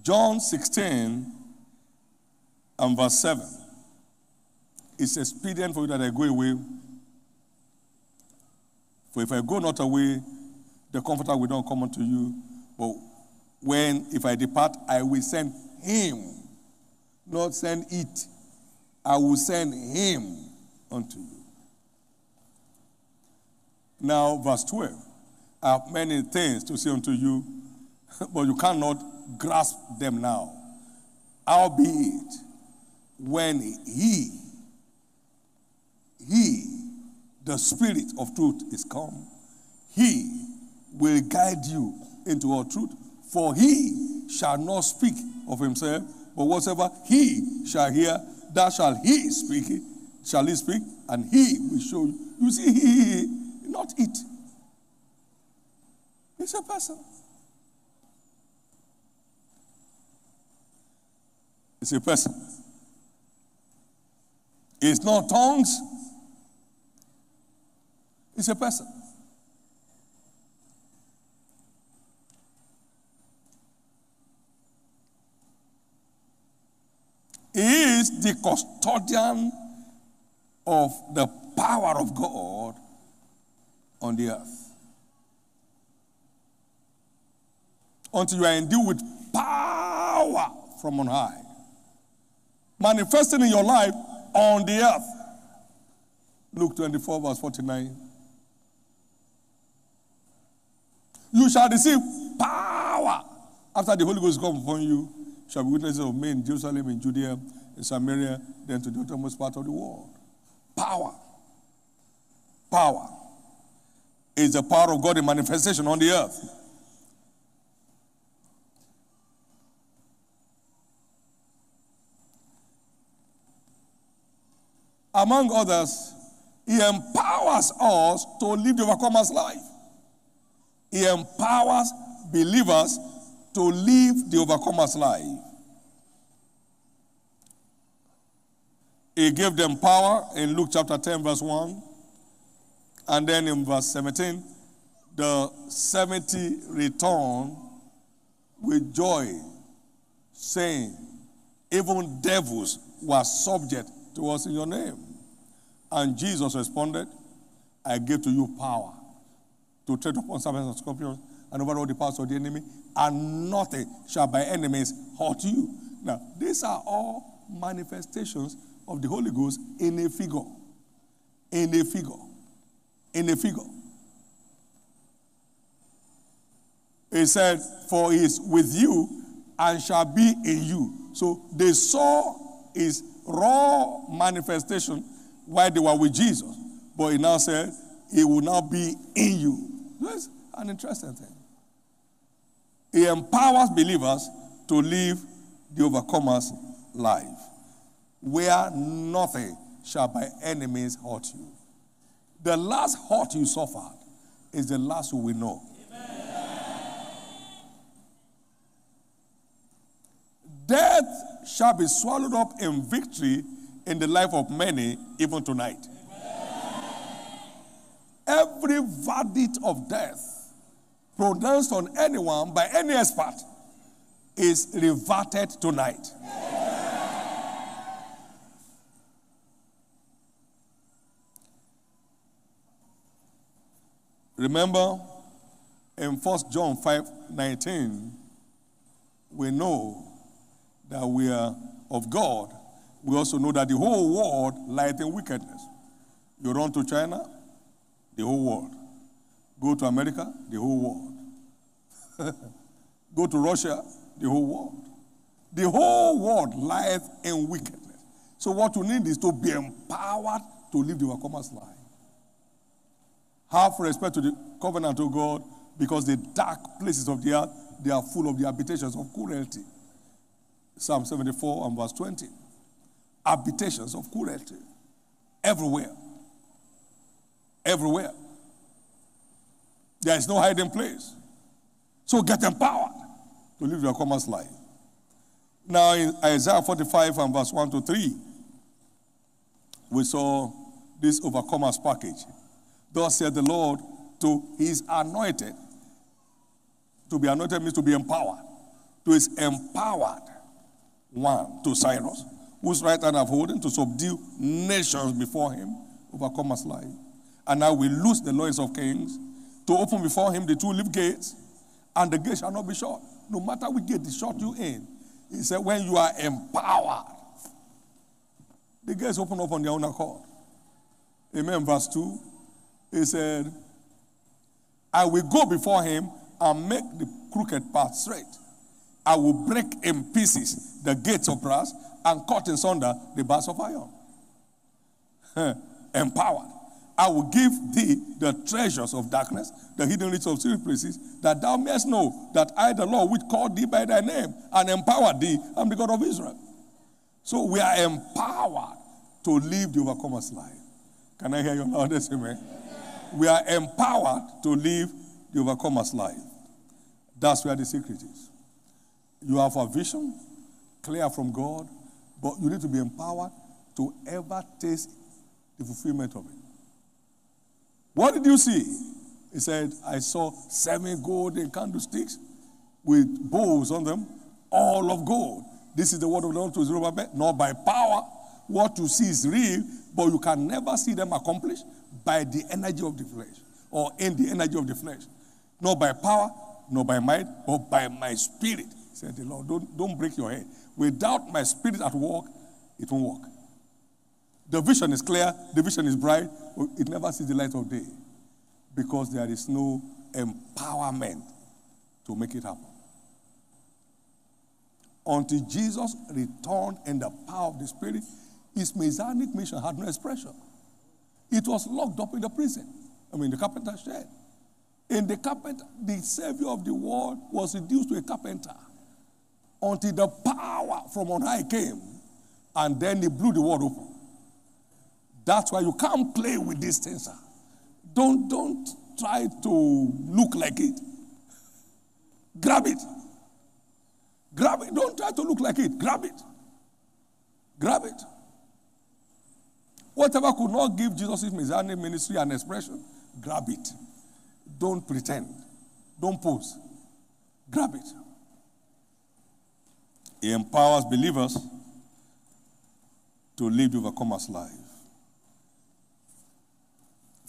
John 16 and verse 7. It's expedient for you that I go away. For if I go not away, the Comforter will not come unto you. But when, if I depart, I will send him, not send it. I will send him unto you. Now, verse 12. I have many things to say unto you, but you cannot grasp them now. Albeit, when he, he, the Spirit of truth is come, he will guide you into all truth. For he shall not speak of himself, but whatsoever he shall hear, that shall he speak, shall he speak, and he will show you. You see, he, not it. It's a person. It's a person. It's not tongues. It's a person. He is the custodian of the power of God on the earth. Until you are endued with power from on high, manifesting in your life on the earth. Luke 24, verse 49. You shall receive power after the Holy Ghost comes upon you. Shall be witnesses of me in Jerusalem, in Judea, in Samaria, then to the uttermost part of the world. Power. Power is the power of God in manifestation on the earth. Among others, He empowers us to live the overcomer's life. He empowers believers to live the overcomer's life. He gave them power in Luke chapter 10, verse 1. And then in verse 17, the 70 return with joy, saying, Even devils were subject to us in your name. And Jesus responded, I give to you power to tread upon serpents and scorpions and over all the powers of the enemy, and nothing shall by enemies hurt you. Now, these are all manifestations of the Holy Ghost in a figure. In a figure. In a figure. He said, For he is with you and shall be in you. So they saw his raw manifestation while they were with Jesus. But he now said, He will now be in you. That's an interesting thing. He empowers believers to live the overcomer's life, where nothing shall by enemies hurt you. The last hurt you suffered is the last will know. Death shall be swallowed up in victory in the life of many, even tonight. Every verdict of death pronounced on anyone by any expert is reverted tonight. Remember in 1 John 5 19, we know that we are of God. We also know that the whole world lies in wickedness. You run to China, the whole world. Go to America, the whole world. Go to Russia, the whole world. The whole world lies in wickedness. So what you need is to be empowered to live the overcomer's life. Have respect to the covenant of God because the dark places of the earth, they are full of the habitations of cruelty. Psalm 74 and verse 20. Habitations of cruelty. Everywhere. Everywhere. There is no hiding place. So get empowered to live your commerce life. Now, in Isaiah 45 and verse 1 to 3, we saw this overcomers package. Thus said the Lord to his anointed. To be anointed means to be empowered. To his empowered one, to Cyrus, whose right hand I've holding to subdue nations before him, overcome us life. And I will loose the loins of kings to open before him the two leaf gates, and the gate shall not be shut. No matter which gate is shut you in. He said, when you are empowered, the gates open up on their own accord. Amen. Verse 2. He said, I will go before him and make the crooked path straight. I will break in pieces the gates of brass and cut in sunder the bars of iron. Empowered. I will give thee the treasures of darkness, the hidden riches of secret places, that thou mayest know that I, the Lord, which called thee by thy name and empowered thee, am the God of Israel. So we are empowered to live the overcomer's life. Can I hear you loudest? Amen. We are empowered to live the overcomer's life. That's where the secret is. You have a vision, clear from God, but you need to be empowered to ever taste the fulfillment of it. What did you see? He said, I saw seven golden candlesticks with bowls on them, all of gold. This is the word of the Lord to Zerubbabel, not by power. What you see is real, but you can never see them accomplished by the energy of the flesh or in the energy of the flesh. Not by power, not by might, but by my spirit, said the Lord. Don't, don't break your head. Without my spirit at work, it won't work. The vision is clear, the vision is bright, but it never sees the light of day because there is no empowerment to make it happen. Until Jesus returned in the power of the Spirit, his messianic mission had no expression. It was locked up in the prison, I mean, the carpenter's shed. In the carpenter, the Savior of the world was reduced to a carpenter until the power from on high came, and then he blew the world open. That's why you can't play with this things. Sir. Don't, don't try to look like it. Grab it. Grab it. Don't try to look like it. Grab it. Grab it. Whatever could not give Jesus' messianic ministry an expression, grab it. Don't pretend. Don't pose. Grab it. He empowers believers to live the overcomer's life.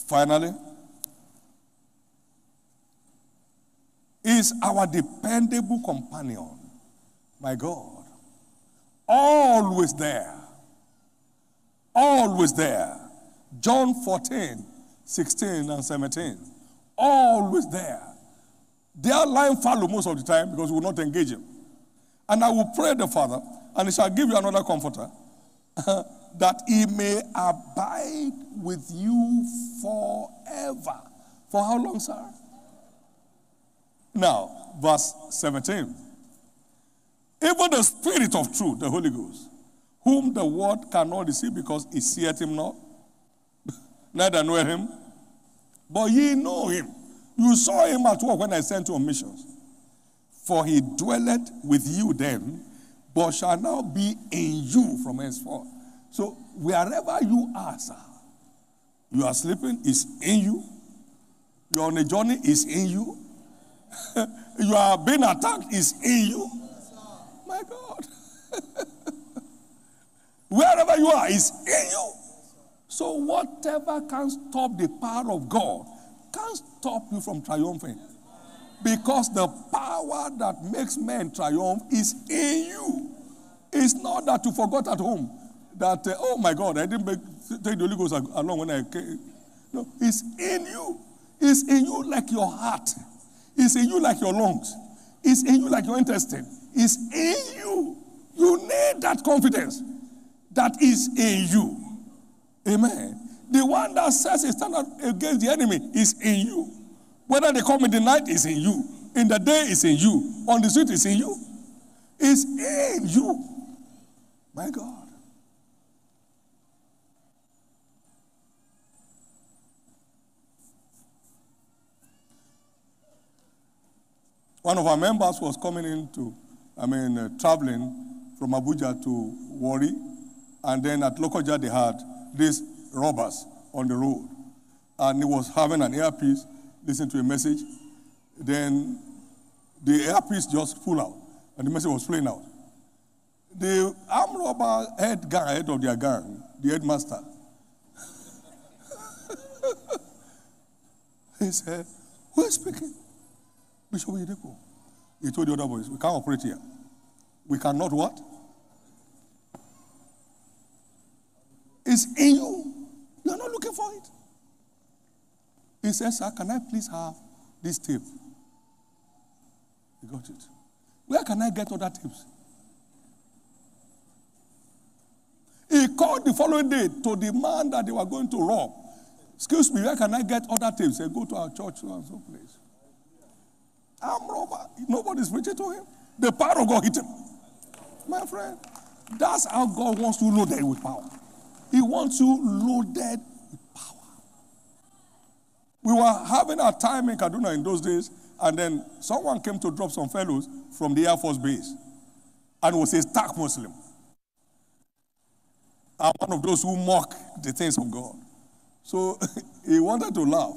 Finally, is our dependable companion, my God. Always there. Always there. John 14, 16, and 17. Always there. They are lying fallow most of the time because we will not engage him. And I will pray the Father, and he shall give you another comforter, that he may abide with you forever. For how long, sir? Now, verse 17. Even the Spirit of truth, the Holy Ghost, whom the world cannot receive because it seeth him not, neither know him, but ye know him. You saw him at work when I sent you on missions. For he dwelleth with you then, but shall now be in you from henceforth. So wherever you are, sir, you are sleeping, is in you. You're on a journey, is in you. you are being attacked, is in you. My God. Wherever you are, is in you. So whatever can stop the power of God can't stop you from triumphing. Because the power that makes men triumph is in you. It's not that you forgot at home that, uh, oh my God, I didn't make, take the Holy Ghost along when I came. No, it's in you. It's in you like your heart. It's in you like your lungs. It's in you like your intestine. It's in you. You need that confidence that is in you. Amen. The one that says a standard against the enemy is in you. Whether they come in the night is in you. In the day is in you. On the street is in you. It's in you. My God. One of our members was coming into, I mean, uh, traveling from Abuja to Warri, and then at Lokoja they had these robbers on the road. and he was having an earpiece, listening to a message. Then the earpiece just pulled out, and the message was playing out. The arm robber head guy, head of their gang, the headmaster, he said, Who is speaking? Bishop Oyedepo. He told the other boys, We can't operate here. We cannot what? It's in you. You're not looking for it. He says, Sir, can I please have this tape? He got it. Where can I get other tapes? He called the following day to the man that they were going to rob. Excuse me, where can I get other tapes? He said, Go to our church and so place. I'm robber. Nobody's preaching to him. The power of God hit him. My friend, that's how God wants you loaded with power. He wants you loaded. We were having a time in Kaduna in those days, and then someone came to drop some fellows from the Air Force base and was a stark Muslim. I'm one of those who mock the things of God. So he wanted to laugh,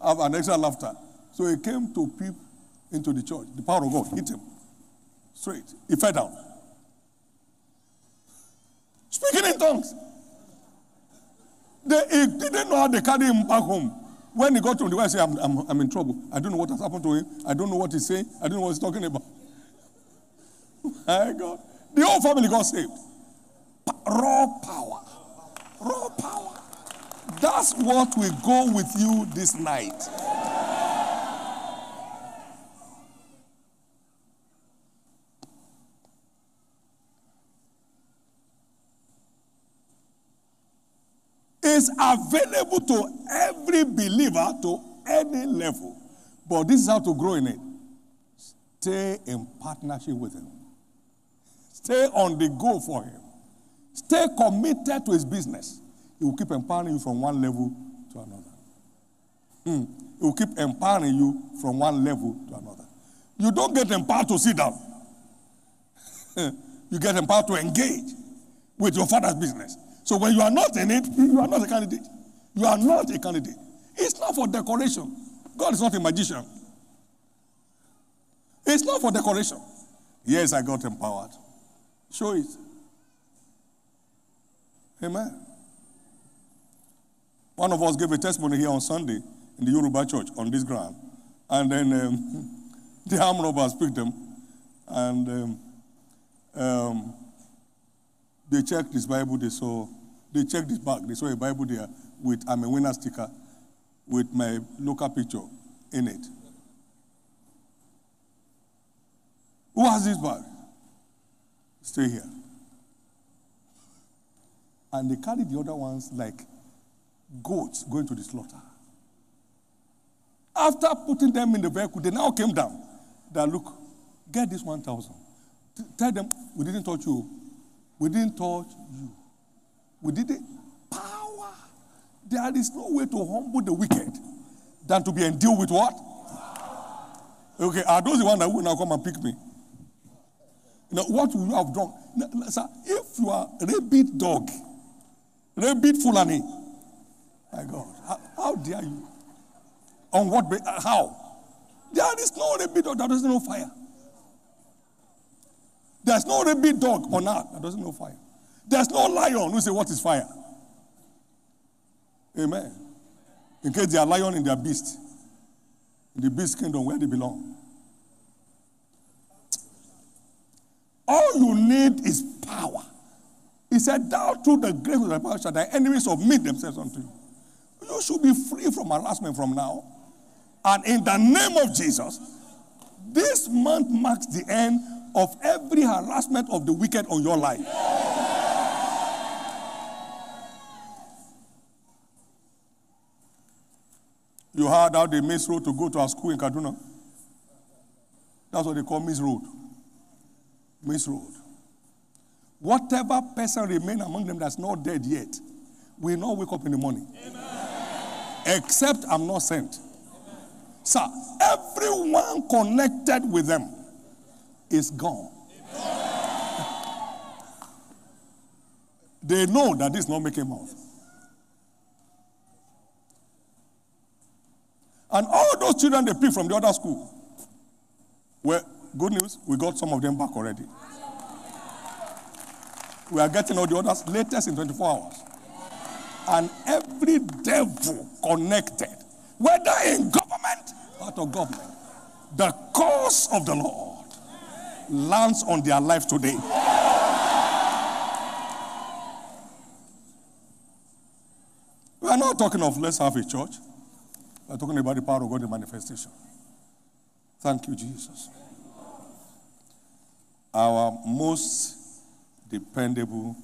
have an extra laughter. So he came to peep into the church. The power of God hit him straight. He fell down. Speaking in tongues. They, he didn't know how they carry him back home. When he got to the wife, he said, I'm, I'm, I'm in trouble. I don't know what has happened to him. I don't know what he's saying. I don't know what he's talking about. My God. The whole family got saved. Raw power. Raw power. That's what will go with you this night. Is available to every believer to any level. But this is how to grow in it. Stay in partnership with Him, stay on the go for Him, stay committed to His business. He will keep empowering you from one level to another. Hmm. He will keep empowering you from one level to another. You don't get empowered to sit down. you get empowered to engage with your father's business. So when you are not in it, you are not a candidate. You are not a candidate. It's not for decoration. God is not a magician. It's not for decoration. Yes, I got empowered. Show it. Amen. One of us gave a testimony here on Sunday in the Yoruba church on this ground. And then um, the arm robbers picked them and um, um, they checked his Bible, they saw, they checked his bag, they saw a Bible there with I'm a winner sticker with my local picture in it. Who has this bag? Stay here. And they carried the other ones like goats going to the slaughter. After putting them in the vehicle, they now came down. That look, get this 1,000. Tell them, we didn't touch you. We didn't touch you. We didn't. Power. There is no way to humble the wicked than to be endued with what? Okay, are those the ones that will now come and pick me? Now, what will you have done? Now, Sir, if you are a rabid dog, rabid Fulani, my God, how, how dare you? On what? How? There is no rabid dog that doesn't know fire. There's no rabid dog on earth that doesn't know fire. There's no lion who say what is fire. Amen. In case they are lion in their beast, in the beast kingdom where they belong. All you need is power. He said, Thou through the grace of thy power shall thy enemies submit themselves unto you. You should be free from harassment from now. And in the name of Jesus, this month marks the end of every harassment of the wicked on your life. You heard how they missed road to go to our school in Kaduna? That's what they call Miss Road. Miss Road. Whatever person remain among them that's not dead yet will not wake up in the morning. Except I'm not sent. Sir, everyone connected with them is gone. They know that this is not making mouth. Those children they picked from the other school. Well, good news, we got some of them back already. We are getting all the others latest in 24 hours. And every devil connected, whether in government or out of government, the cause of the Lord lands on their life today. We are not talking of let's have a church. We are talking about the power of God in manifestation. Thank you, Jesus. Our most dependable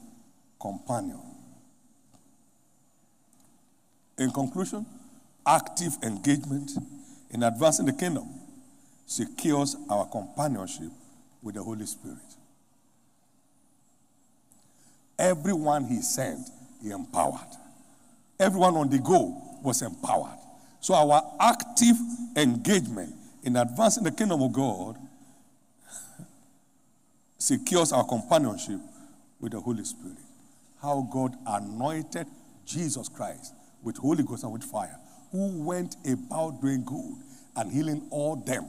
companion. In conclusion, active engagement in advancing the kingdom secures our companionship with the Holy Spirit. Everyone he sent, he empowered. Everyone on the go was empowered. So our active engagement in advancing the kingdom of God secures our companionship with the Holy Spirit. How God anointed Jesus Christ with Holy Ghost and with fire, who went about doing good and healing all them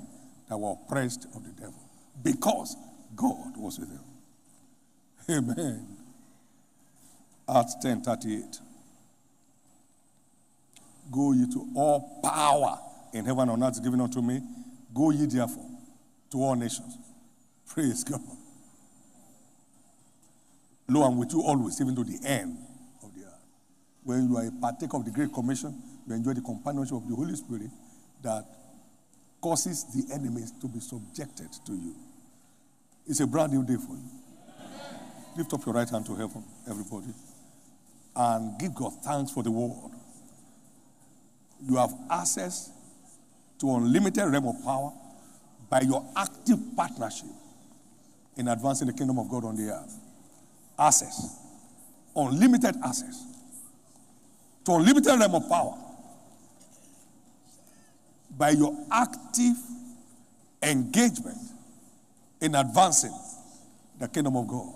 that were oppressed of the devil, because God was with him. Amen. Acts 10 38. Go ye to all power in heaven and earth given unto me. Go ye therefore to all nations. Praise God. Lo, I'm with you always, even to the end of the earth. When you are a partaker of the Great Commission, you enjoy the companionship of the Holy Spirit that causes the enemies to be subjected to you. It's a brand new day for you. Lift up your right hand to heaven, everybody, and give God thanks for the word. You have access to unlimited realm of power by your active partnership in advancing the kingdom of God on the earth. Access, unlimited access to unlimited realm of power by your active engagement in advancing the kingdom of God.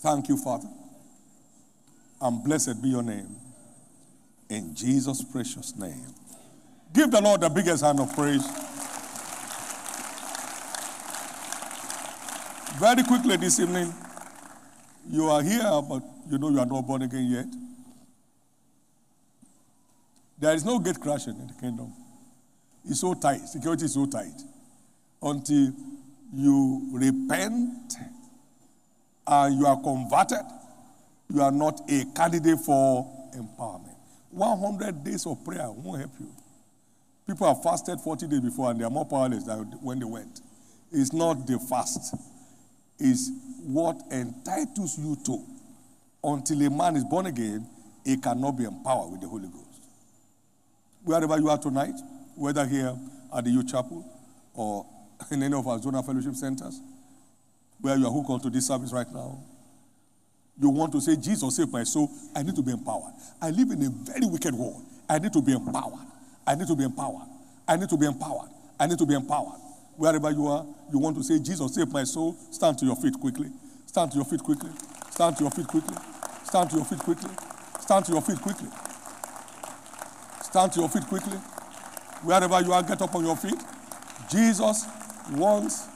Thank you, Father. And blessed be your name. In Jesus' precious name. Give the Lord the biggest hand of praise. Very quickly this evening, you are here, but you know you are not born again yet. There is no gate crashing in the kingdom. It's so tight. Security is so tight. Until you repent and you are converted, you are not a candidate for empowerment. 100 days of prayer won't help you. People have fasted 40 days before and they are more powerless than when they went. It's not the fast, it's what entitles you to. Until a man is born again, he cannot be empowered with the Holy Ghost. Wherever you are tonight, whether here at the youth chapel or in any of our zonal fellowship centers, where you are hooked onto this service right now, you want to say, Jesus save my soul, I need to be empowered. I live in a very wicked world. I need to be empowered. I need to be empowered. I need to be empowered. I need to be empowered. Wherever you are, you want to say, Jesus save my soul, stand to your feet quickly. Stand to your feet quickly. Stand to your feet quickly. Stand to your feet quickly. Stand to your feet quickly. Stand to your feet quickly. Wherever you are, get up on your feet. Jesus wants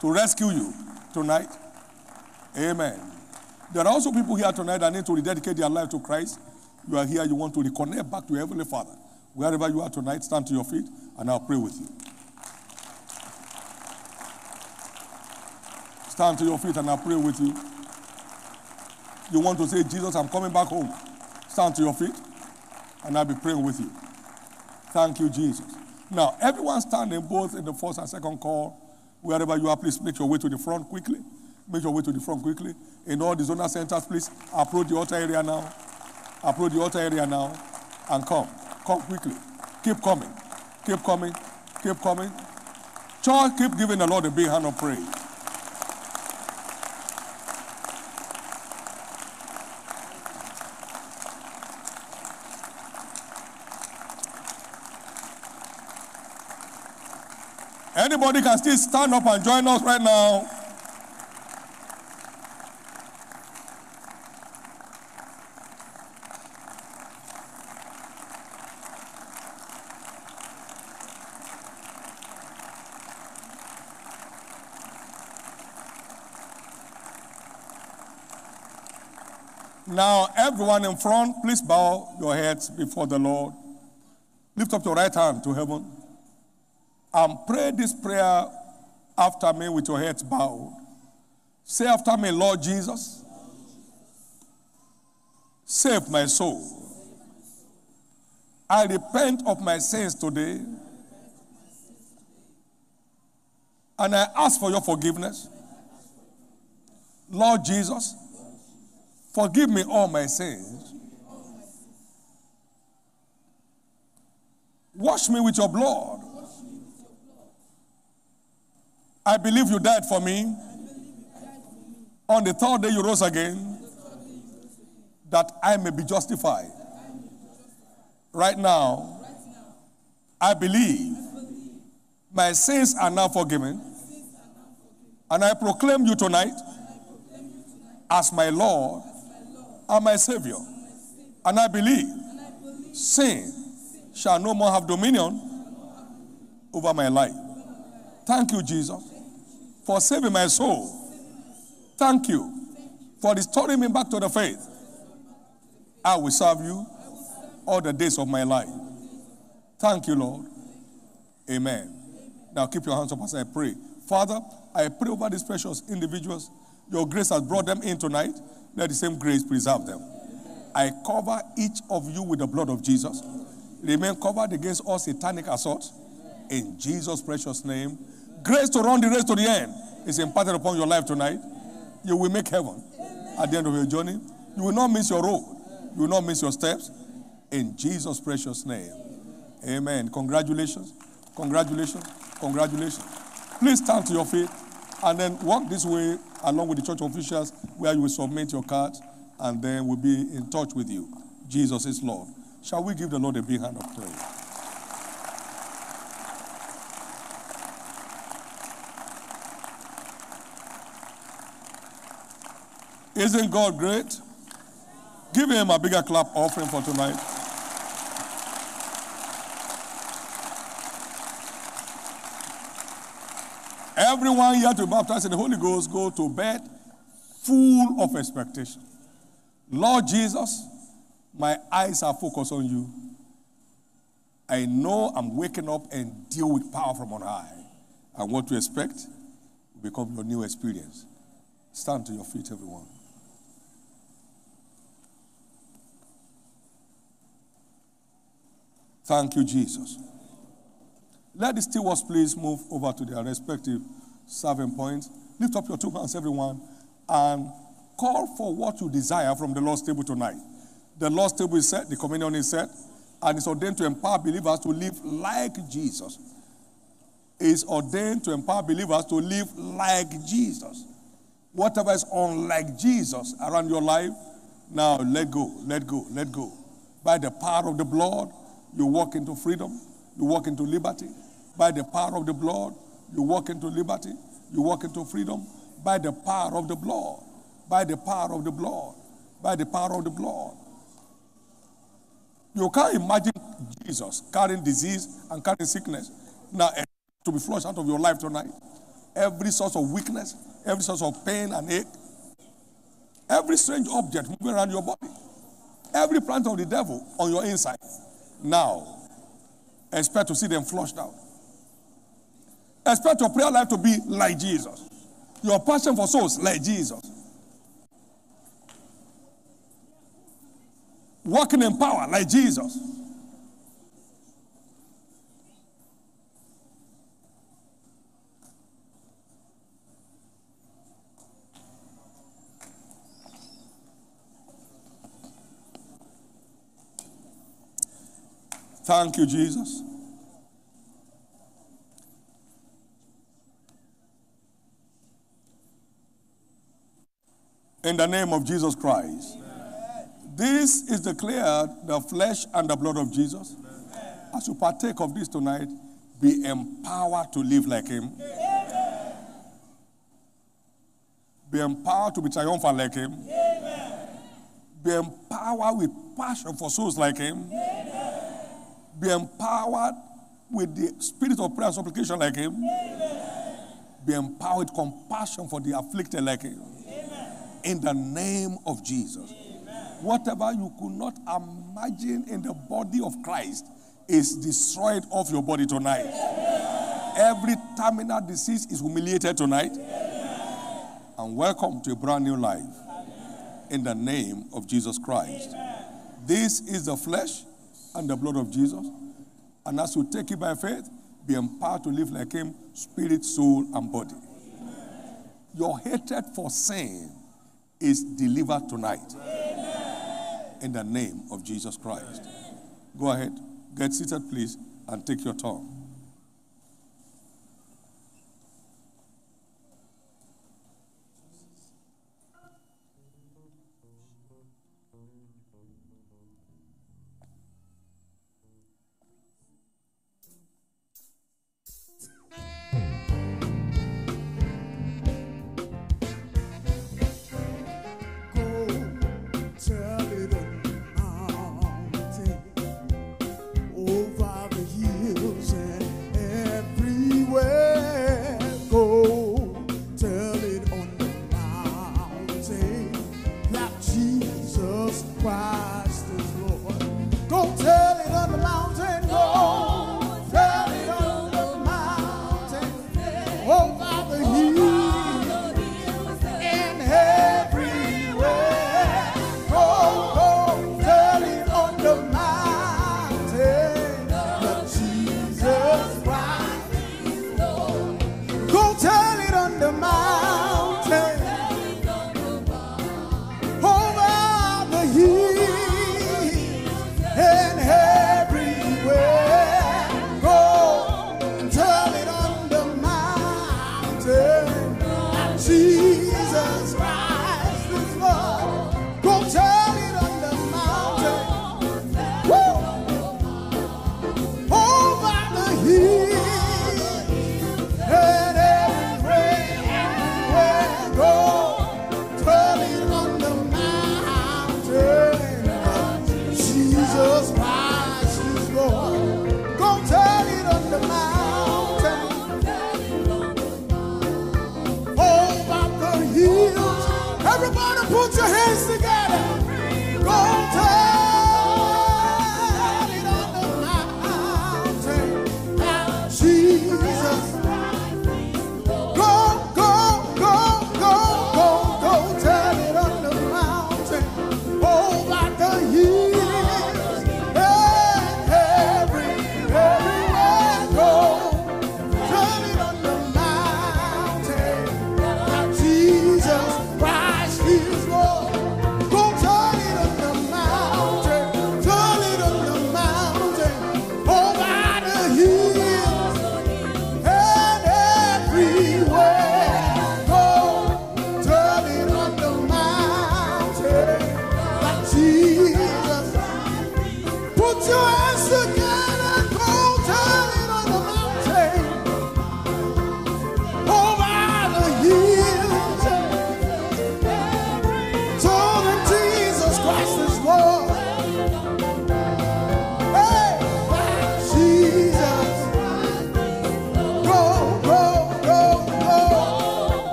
to rescue you tonight. Amen. There are also people here tonight that need to rededicate their life to Christ. You are here, you want to reconnect back to Heavenly Father. Wherever you are tonight, stand to your feet and I'll pray with you. Stand to your feet and I'll pray with you. You want to say, Jesus, I'm coming back home. Stand to your feet and I'll be praying with you. Thank you, Jesus. Now, everyone standing both in the first and second call, wherever you are, please make your way to the front quickly. Make your way to the front quickly. In all the zonal centers, please approach the altar area now. Approach the altar area now and come. Come quickly. Keep coming. Keep coming. Keep coming. Church, keep giving the Lord a big hand of praise. Anybody can still stand up and join us right now. Now, everyone in front, please bow your heads before the Lord. Lift up your right hand to heaven and pray this prayer after me with your heads bowed. Say after me, Lord Jesus, save my soul. I repent of my sins today and I ask for your forgiveness. Lord Jesus, forgive me all my sins. Wash me with your blood. I believe you died for me. On the third day, you rose again that I may be justified. Right now, I believe my sins are now forgiven. And I proclaim you tonight as my Lord and my Savior. And I believe sin shall no more have dominion over my life. Thank you, Jesus, for saving my soul. Thank you for restoring me back to the faith. I will serve you all the days of my life. Thank you, Lord. Amen. Now keep your hands up as I pray. Father, I pray over these precious individuals. Your grace has brought them in tonight. Let the same grace preserve them. I cover each of you with the blood of Jesus. Remain covered against all satanic assaults. In Jesus' precious name. Grace to run the race to the end is imparted upon your life tonight. You will make heaven at the end of your journey. You will not miss your road. You will not miss your steps. In Jesus' precious name. Amen. Congratulations. Congratulations. Congratulations. Please stand to your feet and then walk this way along with the church officials where you will submit your cards and then we'll be in touch with you. Jesus is Lord. Shall we give the Lord a big hand of praise? Isn't God great? Give him a bigger clap offering for tonight. Everyone here to baptize in the Holy Ghost go to bed full of expectation. Lord Jesus, my eyes are focused on you. I know I'm waking up and deal with power from on high. And what to expect will become your new experience. Stand to your feet, everyone. Thank you, Jesus. Let the stewards please move over to their respective serving points. Lift up your two hands, everyone, and call for what you desire from the Lord's table tonight. The Lord's table is set, the communion is set, and it's ordained to empower believers to live like Jesus. It's ordained to empower believers to live like Jesus. Whatever is unlike Jesus around your life, now let go, let go, let go. By the power of the blood, you walk into freedom, you walk into liberty. By the power of the blood, you walk into liberty, you walk into freedom. By the power of the blood, by the power of the blood, by the power of the blood. You can't imagine Jesus carrying disease and carrying sickness. Now, to be flushed out of your life tonight. Every source of weakness, every source of pain and ache, every strange object moving around your body, every plant of the devil on your inside. Now, expect to see them flushed out. Expect your prayer life to be like Jesus. Your passion for souls like Jesus. Walking in power like Jesus. Thank you, Jesus. In the name of Jesus Christ. This is declared the flesh and the blood of Jesus. As you partake of this tonight, be empowered to live like Him. Be empowered to be triumphant like Him. Be empowered with passion for souls like Him. Be empowered with the spirit of prayer and supplication like Him. Be empowered with compassion for the afflicted like Him. In the name of Jesus. Whatever you could not imagine in the body of Christ is destroyed off your body tonight. Every terminal disease is humiliated tonight. And welcome to a brand new life in the name of Jesus Christ. This is the flesh and the blood of Jesus. And as you take it by faith, be empowered to live like Him, spirit, soul, and body. Your hatred for sin is delivered tonight in the name of Jesus Christ. Go ahead, get seated, please, and take your turn.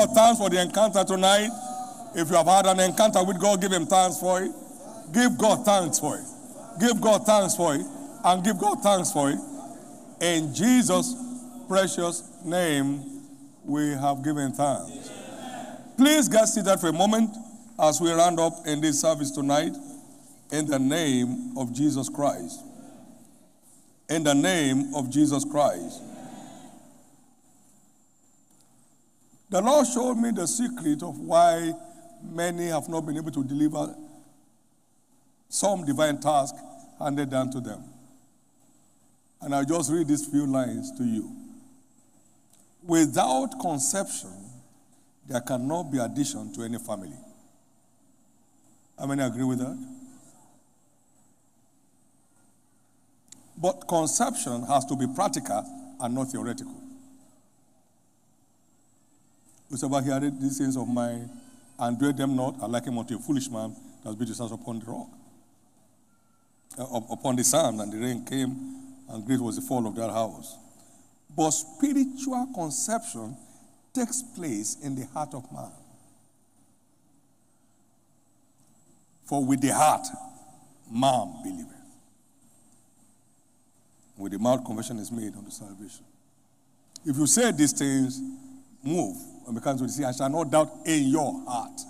God thanks for the encounter tonight. If you have had an encounter with God, give Him thanks for it. Give God thanks for it. Give God thanks for it. And give God thanks for it. In Jesus' precious name, we have given thanks. Please get seated for a moment as we round up in this service tonight. In the name of Jesus Christ. In the name of Jesus Christ. The Lord showed me the secret of why many have not been able to deliver some divine task handed down to them. And I'll just read these few lines to you. Without conception, there cannot be addition to any family. How many agree with that? But conception has to be practical and not theoretical. Whosoever heareth these things of mine and doeth them not, I like him unto a foolish man that built his house upon the rock. Uh, upon the sand, and the rain came, and great was the fall of that house. But spiritual conception takes place in the heart of man. For with the heart, man believeth. With the mouth, confession is made unto salvation. If you say these things, move and become to the sea, I shall not doubt in your heart,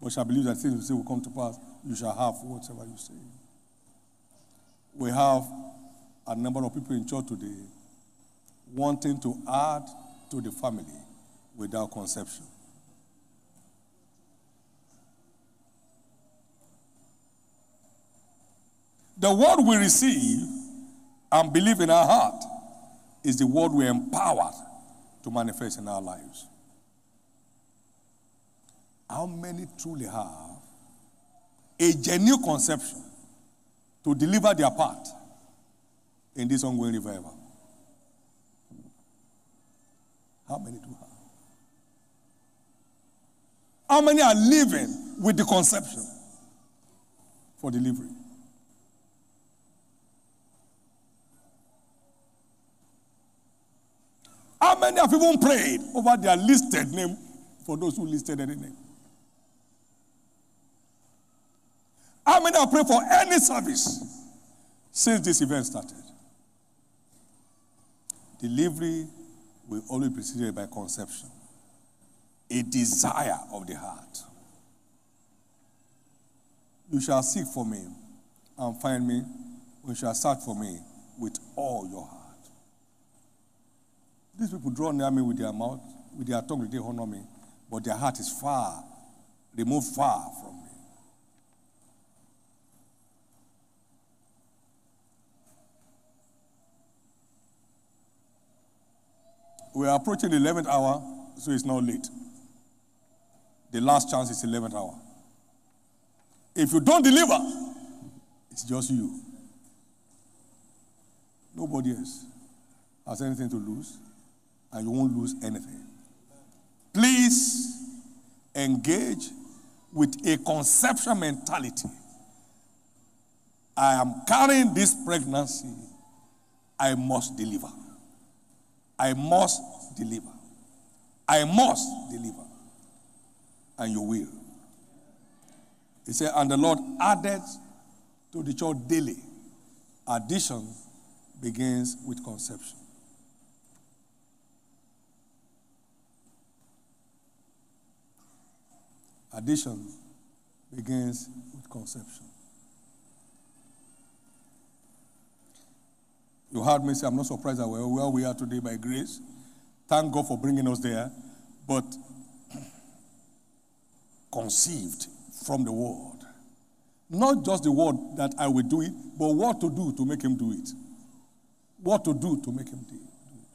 but shall believe that things you say will come to pass. You shall have whatever you say. We have a number of people in church today wanting to add to the family without conception. The word we receive and believe in our heart is the word we're empowered to manifest in our lives. How many truly have a genuine conception to deliver their part in this ongoing revival? How many do have? How many are living with the conception for delivery? How many have even prayed over their listed name for those who listed any name? How many have prayed for any service since this event started? Delivery will always be preceded by conception, a desire of the heart. You shall seek for me and find me. You shall search for me with all your heart. These people draw near me with their mouth, with their tongue, they honor me, but their heart is far, removed far from me. We are approaching the 11th hour, so it's not late. The last chance is 11th hour. If you don't deliver, it's just you. Nobody else has anything to lose, and you won't lose anything. Please engage with a conception mentality. I am carrying this pregnancy. I must deliver. I must deliver. I must deliver. And you will. He said, and the Lord added to the church daily. Addition begins with conception. Addition begins with conception. You heard me say, I'm not surprised that we're where we are today by grace. Thank God for bringing us there. But conceived from the word. Not just the word that I will do it, but what to do to make him do it. What to do to make him do it.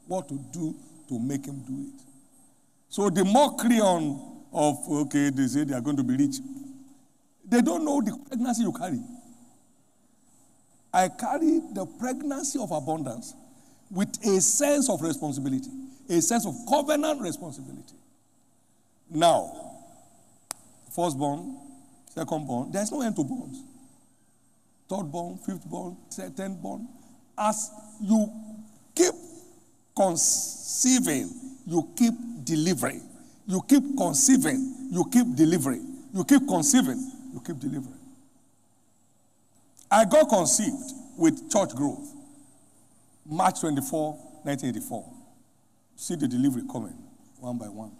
What to do to make him do it. So the mockery on of, okay, they say they are going to be rich. They don't know the pregnancy you carry. I carry the pregnancy of abundance with a sense of responsibility, a sense of covenant responsibility. Now, firstborn, secondborn, there's no end to borns. Thirdborn, fifthborn, tenthborn. As you keep conceiving you keep delivering. You keep conceiving, you keep delivering. You keep conceiving, you keep delivering. I got conceived with church growth, March 24, 1984. See the delivery coming, one by one,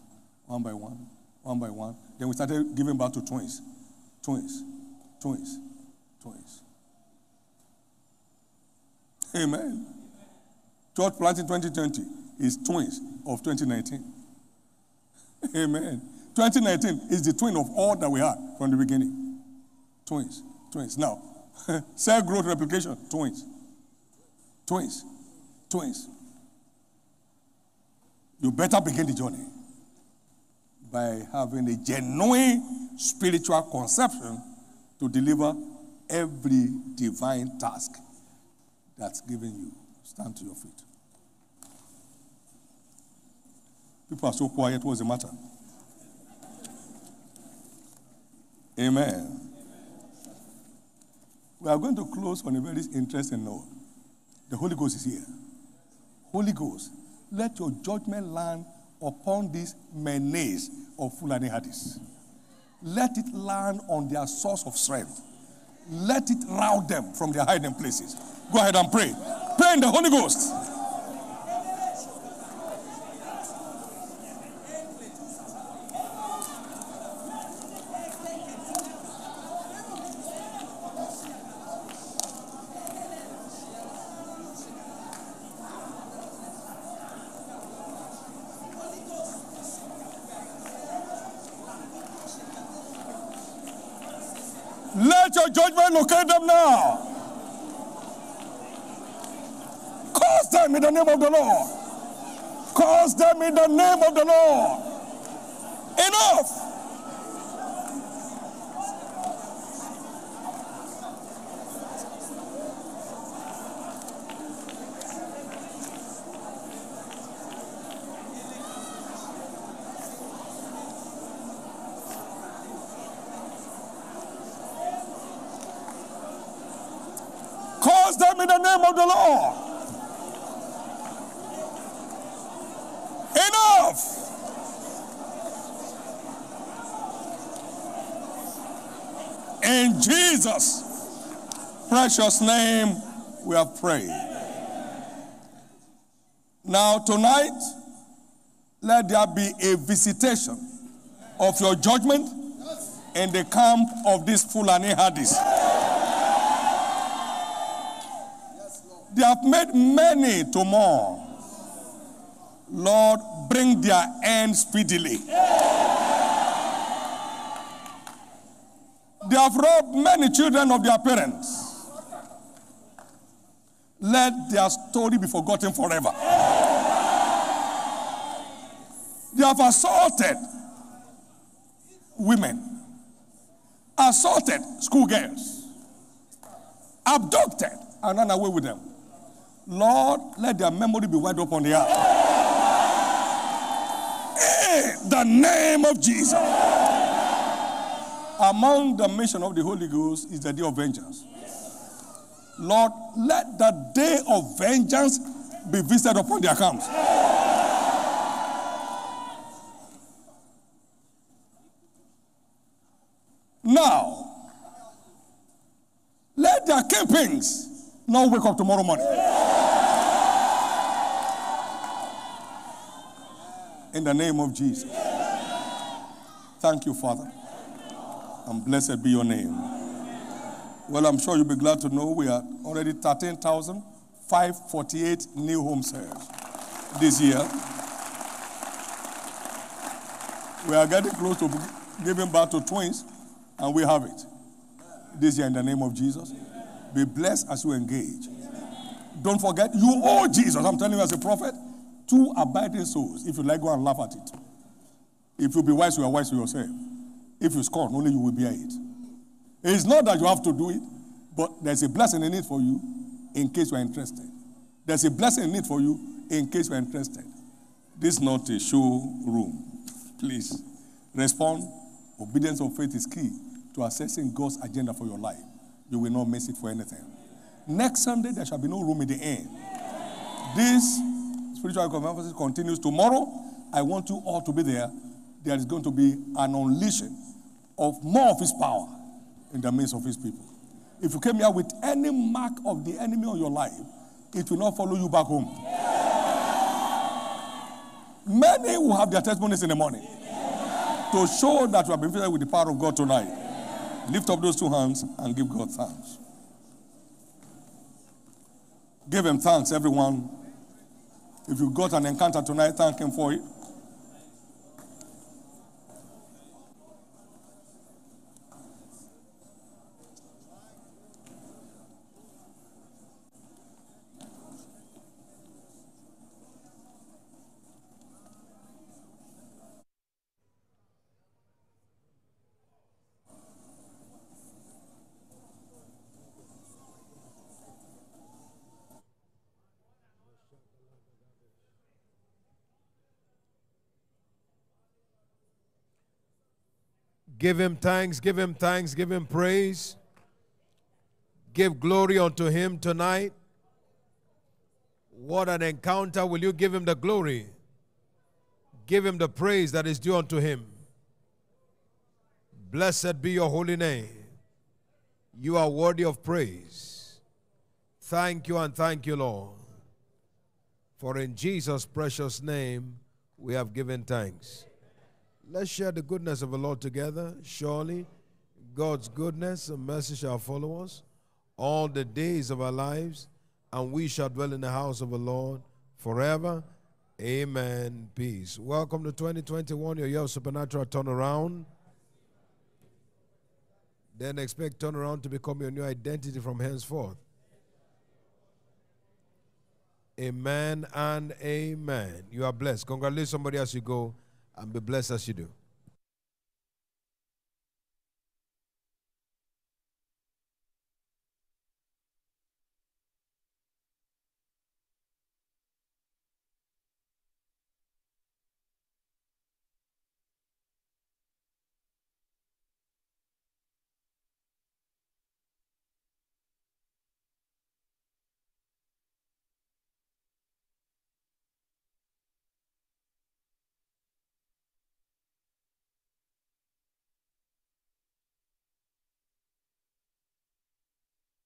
one by one, one by one. Then we started giving birth to twins, twins, twins, twins. Amen. Church planting 2020 is twins of 2019. Amen. 2019 is the twin of all that we had from the beginning. Twins, twins. Now, cell growth replication, twins. Twins, twins. You better begin the journey by having a genuine spiritual conception to deliver every divine task that's given you. Stand to your feet. People are so quiet. What's the matter? Amen. We are going to close on a very interesting note. The Holy Ghost is here. Holy Ghost, let your judgment land upon these menace of Fulani herders. Let it land on their source of strength. Let it rout them from their hiding places. Go ahead and pray. Pray in the Holy Ghost. Let locate them now. Cause them in the name of the Lord. Cause them in the name of the Lord. Enough. Cause them in the name of the Lord. Enough. In Jesus' precious name, we have prayed. Now, tonight, let there be a visitation of your judgment in the camp of these Fulani herders. They have made many to mourn. Lord, bring their end speedily. They have robbed many children of their parents. Let their story be forgotten forever. They have assaulted women, assaulted schoolgirls, abducted, and run away with them. Lord, let their memory be wiped up on the earth. In the name of Jesus. Among the mission of the Holy Ghost is the day of vengeance. Lord, let the day of vengeance be visited upon their camps. Now, let their kingpins not wake up tomorrow morning. In the name of Jesus. Thank you, Father. And blessed be your name. Well, I'm sure you'll be glad to know we are already 13,548 new home sales this year. We are getting close to giving birth to twins, and we have it this year in the name of Jesus. Be blessed as you engage. Don't forget, you owe Jesus. I'm telling you as a prophet, two abiding souls. If you like, go and laugh at it. If you be wise, you are wise to yourself. If you scorn, only you will bear it. It's not that you have to do it, but there's a blessing in it for you in case you are interested. There's a blessing in it for you in case you are interested. This is not a show room. Please respond. Obedience of faith is key to assessing God's agenda for your life. You will not miss it for anything. Next Sunday, there shall be no room in the inn. This spiritual conference continues tomorrow I want you all to be there. There is going to be an unleashing of more of his power in the midst of his people. If you came here with any mark of the enemy on your life, it will not follow you back home. Many will have their testimonies in the morning to show that you have been filled with the power of God tonight. Lift up those two hands and give God thanks. Give him thanks, everyone. If you got an encounter tonight, thank him for it. Give him thanks, give him thanks, give him praise. Give glory unto him tonight. What an encounter. Will you give him the glory? Give him the praise that is due unto him. Blessed be your holy name. You are worthy of praise. Thank you and thank you, Lord. For in Jesus' precious name we have given thanks. Let's share the goodness of the Lord together. Surely God's goodness and mercy shall follow us all the days of our lives, and we shall dwell in the house of the Lord forever. Amen. Peace. Welcome to 2021, your year of supernatural turnaround. Then expect turnaround to become your new identity from henceforth. Amen and amen. You are blessed. Congratulate somebody as you go and be blessed as you do.